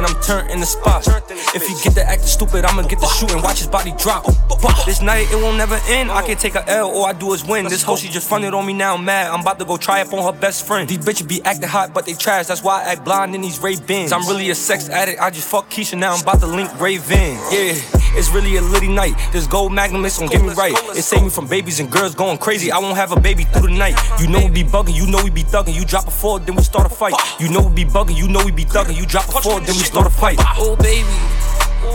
And I'm turned in the spot. If he get the acting stupid, I'ma get the shoot and Watch his body drop. This night it won't never end. I can't take a L, all I do is win. This hoe she just fronted on me now. I'm mad. I'm about to go try up on her best friend. These bitches be acting hot, but they trash. That's why I act blind in these Ray-Bans. I'm really a sex addict. I just fuck Keisha now. I'm about to link Ray Raven. Yeah. It's really a litty night. This gold magnum is gonna get me right. It save me from babies and girls going crazy. I won't have a baby through the night. You know we be bugging, you know we be thugging. You drop a four, then we start a fight. You know we be bugging, you know we be thugging. You drop a four, then we start a fight. Oh baby,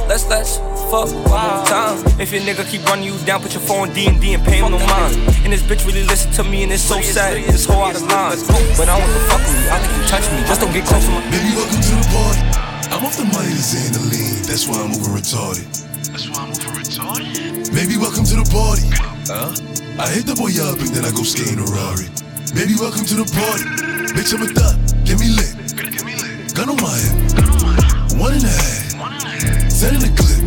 let's let's fuck one more time. If your nigga keep running you down, put your phone D and D and pay him no mind. And this bitch really listen to me and it's so sad. This whole out of line. But I want to fuck with you. I think you touch me. Just don't get close to my. Baby, welcome to the party. I'm off the money to Xandaline. That's why I'm over retarded. That's why I'm over retarded. Maybe welcome to the party. Huh? I hit the boy up and then I go skating a Rari. Baby, welcome to the party. Bitch, I'm a thot. Get me lit. Gun on my hip. One and a half. Send in the clip.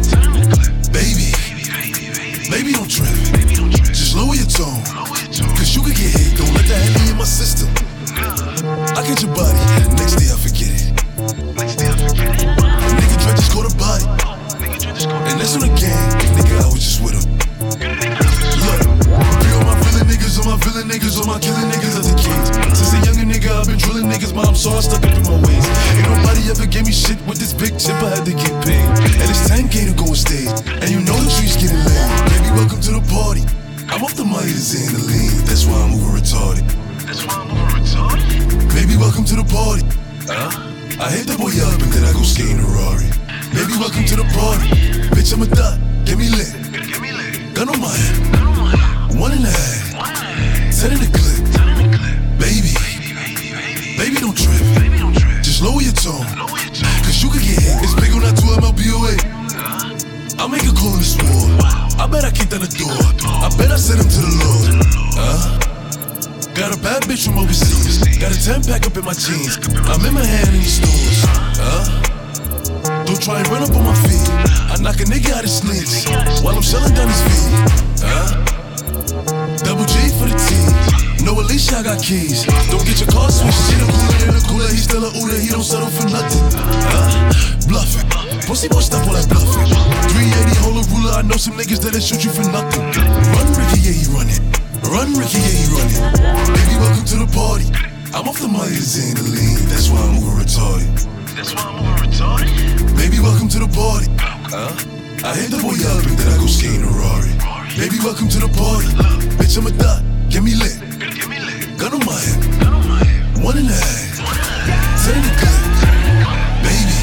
Baby. Baby, don't trip. Just lower your tone. Cause you could get hit. Don't let that be in my system. I get your body. Next day I forget it. Next day I forget it. Nigga tried to score the body. And that's on the gang. Nigga, I was just with him. Niggas, all my villain niggas, all my killing niggas as a kids. Since a younger nigga, I've been drilling niggas, but I'm so I stuck up in my ways. Ain't nobody ever gave me shit with this big chip, I had to get paid. And it's 10k to go on stage. And you know the streets getting laid. Baby, welcome to the party. I'm off the money to Xandaline. That's why I'm over retarded. That's why I'm over retarded? Baby, welcome to the party. Huh? I hit the boy up and then I go skating a Rari. Baby, welcome to the party. Bitch, I'm a thot. Get me lit. Gun on my hip. One and a half. Ten in the clip. Baby. Baby, baby, baby. Baby don't trip. Just lower your tone. Cause you could get hit. It's big on that 2 MLBOA. I'll make a call in this war. I bet I kick down the door. I bet I send him to the Lord. Huh? Got a bad bitch from overseas. Got a 10 pack up in my jeans. I'm in my hand in these stores. Huh? Don't try and run up on my feet. I knock a nigga out his sneaks while I'm shelling down his feet. Huh? Double G for the T. No, at least I got keys. Don't get your car switched. She the cooler in the cooler. He still a Uda. He don't settle for nothing. Huh? Bluffing. Pussy boy, stop all that bluffing. 380, hold a ruler. I know some niggas that'll shoot you for nothing. Run, Ricky, yeah, he run it. Run, Ricky, yeah, he running. Baby, welcome to the party. I'm off the and the lean. That's why I'm over retarded. That's why I'm over retarded. Baby, welcome to the party. Huh? I hit the boy up and then I go skating a Rari. Baby, welcome to the party. Bitch, I'm a dot. Get me lit. Gun on my head. One and a half. In the clip. Baby.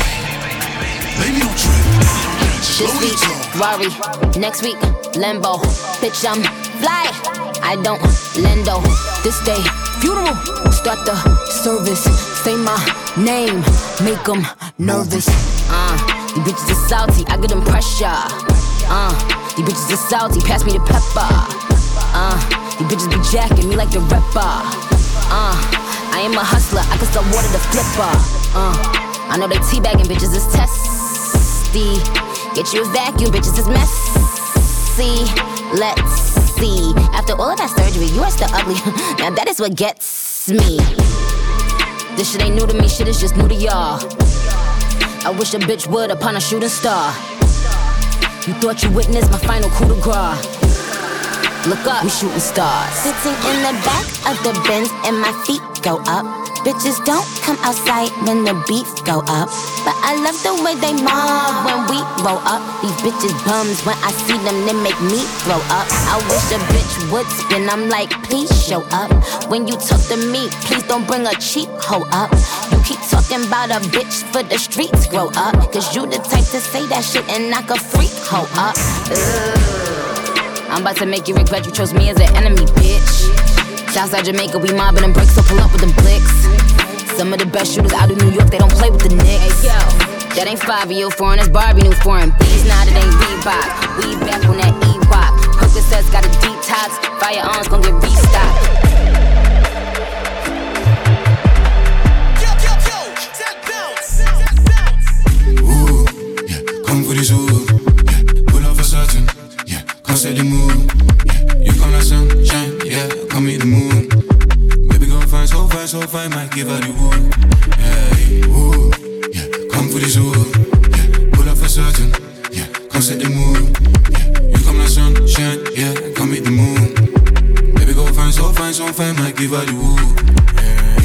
Baby, don't trip. This week, Rari. Next week, Lambo. Bitch, I'm fly. I don't lendo. This day, funeral. Start the service. Say my name. Make them nervous. Uh, these bitches are salty. I get them pressure. Uh, these bitches are salty. Pass me the pepper. Uh, these bitches be jacking me like the rapper. Uh, I am a hustler. I can sell water to flipper. Uh, I know they teabagging bitches is testy. Get you a vacuum, bitches is messy. Let's see. After all of that surgery, you are still ugly. *laughs* now that is what gets me. This shit ain't new to me, shit is just new to y'all. I wish a bitch would upon a shooting star. You thought you witnessed my final coup de grace. Look up, we shooting stars. Sitting in the back of the Benz and my feet go up. Bitches don't come outside when the beef go up. But I love the way they mob when we roll up. These bitches bums when I see them, they make me throw up. I wish a bitch would spin. I'm like, please show up. When you talk to me, please don't bring a cheap hoe up. You keep talking about a bitch for the streets, grow up. Cause you the type to say that shit and knock a freak hoe up. Ugh. I'm about to make you regret you chose me as an enemy, bitch. Southside Jamaica, we mobbing them bricks, so pull up with them blicks. Some of the best shooters out of New York, they don't play with the Knicks. Hey, yo, that ain't five of you foreign, that's Barbie new foreign. Bees, nah, that ain't Reebok. We back on that E-Rock. Percocets got a detox, firearms gon' get restocked. Ooh, yeah, come for this ooh, yeah, pull off a certain, yeah, can't set the mood, sunshine, yeah, come meet the moon, baby go find so fine, so fine, might give her the wood, yeah, ooh, yeah, come for this ooh, yeah, pull up for certain, yeah, can't set the mood, yeah, you come like sunshine, yeah, come meet the moon, baby go find so fine, so fine, might give her the wood, yeah,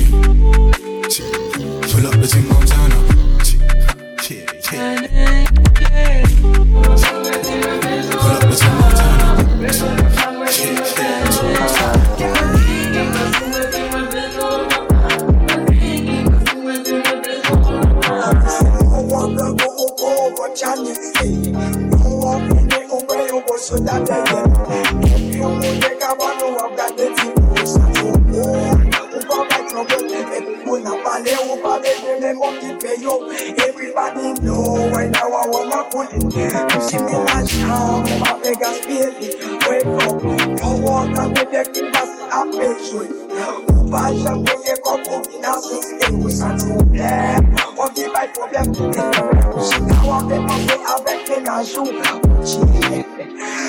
pull up the thing, I'm turn up. Everybody Mek mas apè jwè Ou pa jan kwenye kon kombinasyon E wè san problem On di bay problem Ou si ta wap e pase avèk menajou Ou chi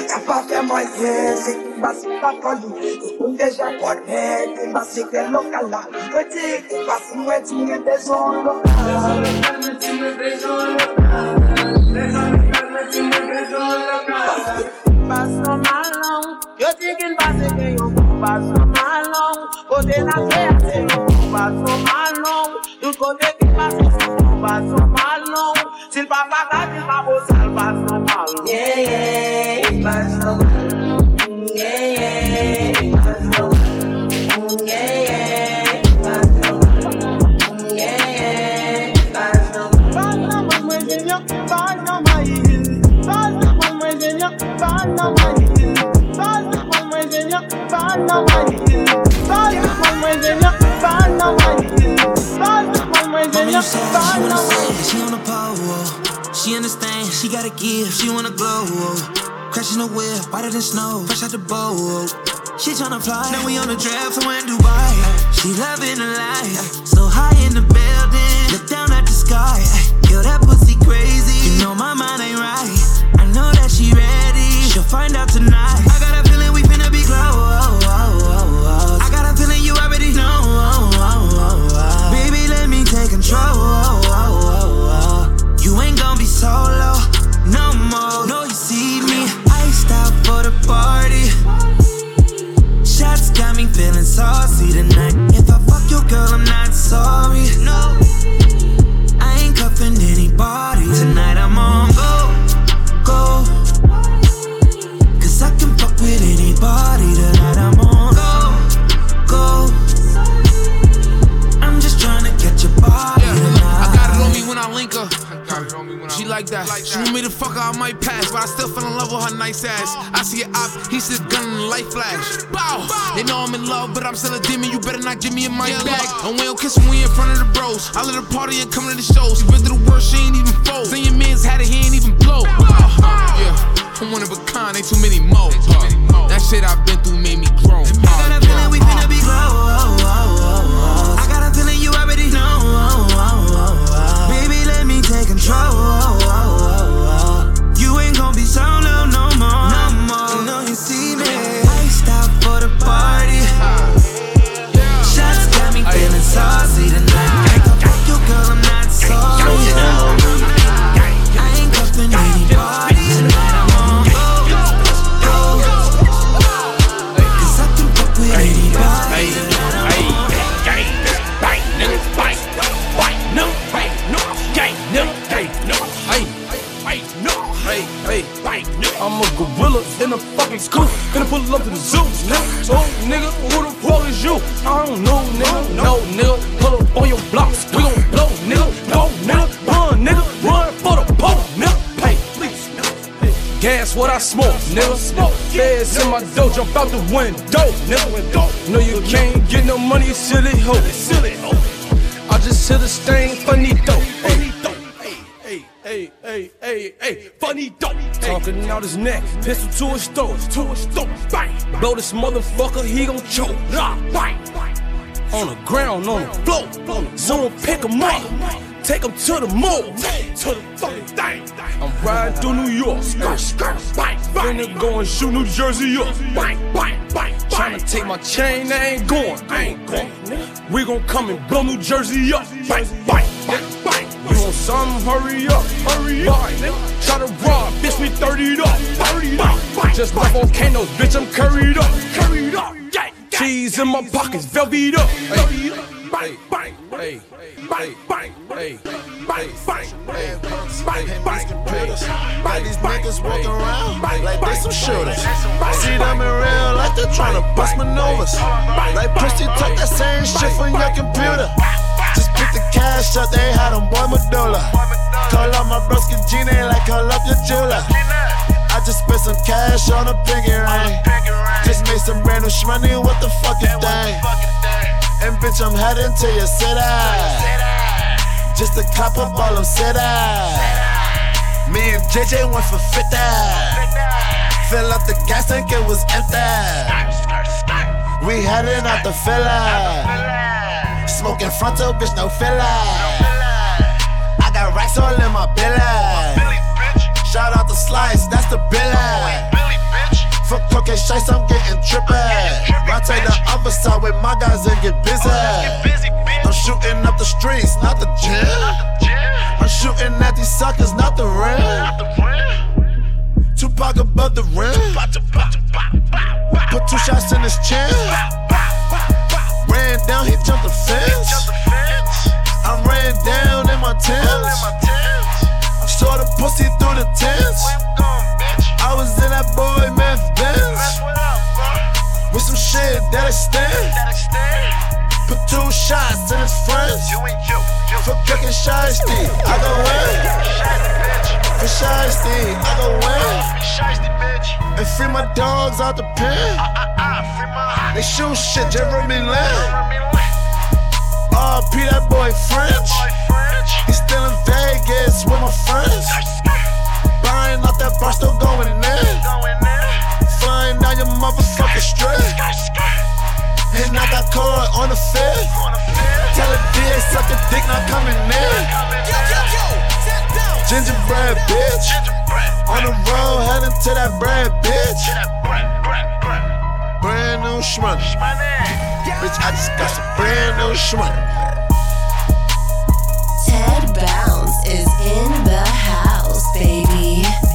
Ka pa fè mwenye Se ki mas pa konou E koun deja konè Ki mas se kre lokal la. E ti ki mas mwen ti mwen bezon lokal Bezon lokal mwen ti mwen bezon lokal Bezon lokal mwen ti mwen bezon lokal. Pass no man long. But then I say I say you pass no man long, you go take it pass you I'll pass no man. Yeah yeah, pass no man, hill. She on the pole, she understand, she got a gift, she wanna glow. Crashing the whip, whiter than snow, fresh out the boat. Shit tryna fly. Now we on the draft somewhere in Dubai. She loving the life. So high in the building. Look down at the sky. Yo, that pussy crazy. You know my mind ain't right. I know that she ready. She'll find out tonight. She want me to fuck her, I might pass, but I still fell in love with her nice ass. I see an op, he said gun in the light flash. Bow. They know I'm in love, but I'm still a demon. You better not give me in my bag. And we don't kiss when we in front of the bros. I let her party and come to the shows. She been through the worst, she ain't even fold. Then your man's had it, he ain't even blow. Uh, yeah, I'm one of a kind, ain't too many more. Uh, that shit I've been through made me grow. I got a window, nigga. No, you can't get no money, you silly hoe. Silly hoe. I just hit a stain, funny dope. Funny Hey, hey, hey, hey, hey, hey, funny dope. Talking out his neck, pistol to his throat, to his throat, bang. Blow this motherfucker, he gon' choke. Rah, bang. On the ground, on the floor, zone pick him up. Take him to the mall, to the fucking thing. I'm riding through New York, skirt, skirt, bang. Finna go and shoot New Jersey up, bang, bang, bang. Tryna take my chain, they ain't going, I ain't going. We gon' come and blow New Jersey up, bang, bang, bang, bang. You want something? Hurry up, hurry up. Try to rob, bitch, we 30'd up, 30'd up. Just my volcanoes, bitch, I'm curried up, curried up. Cheese in my pockets, velvet up. Hey, bang, bang, hey, bang, bang, hey, bang, bang, hey, bang, bang, hey. These niggas walking around like they some shooters. See them in real life, they tryna bust maneuvers. Like pussy, talk that same shit from your computer. Just pick the cash up, they had on boy Medulla. Call up my broski Gina like call up your jeweler. I just spent some cash on a pinky ring. Just made some brand new shmoney, what the fuck is that? And bitch, I'm heading to your city. Just to cop up all them cities. Me and JJ went for 50. Fill up the gas tank, it was empty. We heading out the filler. Smoking frontal, bitch, no filler. I got racks all in my belly. Shout out the slice, that's the billy. Fuck cocaine shites, I'm getting trippy. I take the other side with my guys and get busy. I'm shooting up the streets, not the gym. I'm shooting at these suckers, not the rim. Tupac above the rim. Put two shots in his chin. Ran down, he jumped the fence. I ran down in my tents. Saw the pussy through the tents. I was in that boy meth Benz. With some shit that extend. Put two shots in his friends. For cooking shiesty, I go in. For shiesty, I go in. And free my dogs out the pen. They shoot shit, Jeremy Lin. RP that boy French. He's still in Vegas with my friends. Buying out that bar, still going in. Flying down your motherfucking straight. on the fed. Tell a dick, suck a dick, not coming in. Gingerbread bitch. On the road, heading to that bread bitch. Brand new shmoney. Bitch, I just got some brand new shmoney. Ted Bounce is in the house, baby.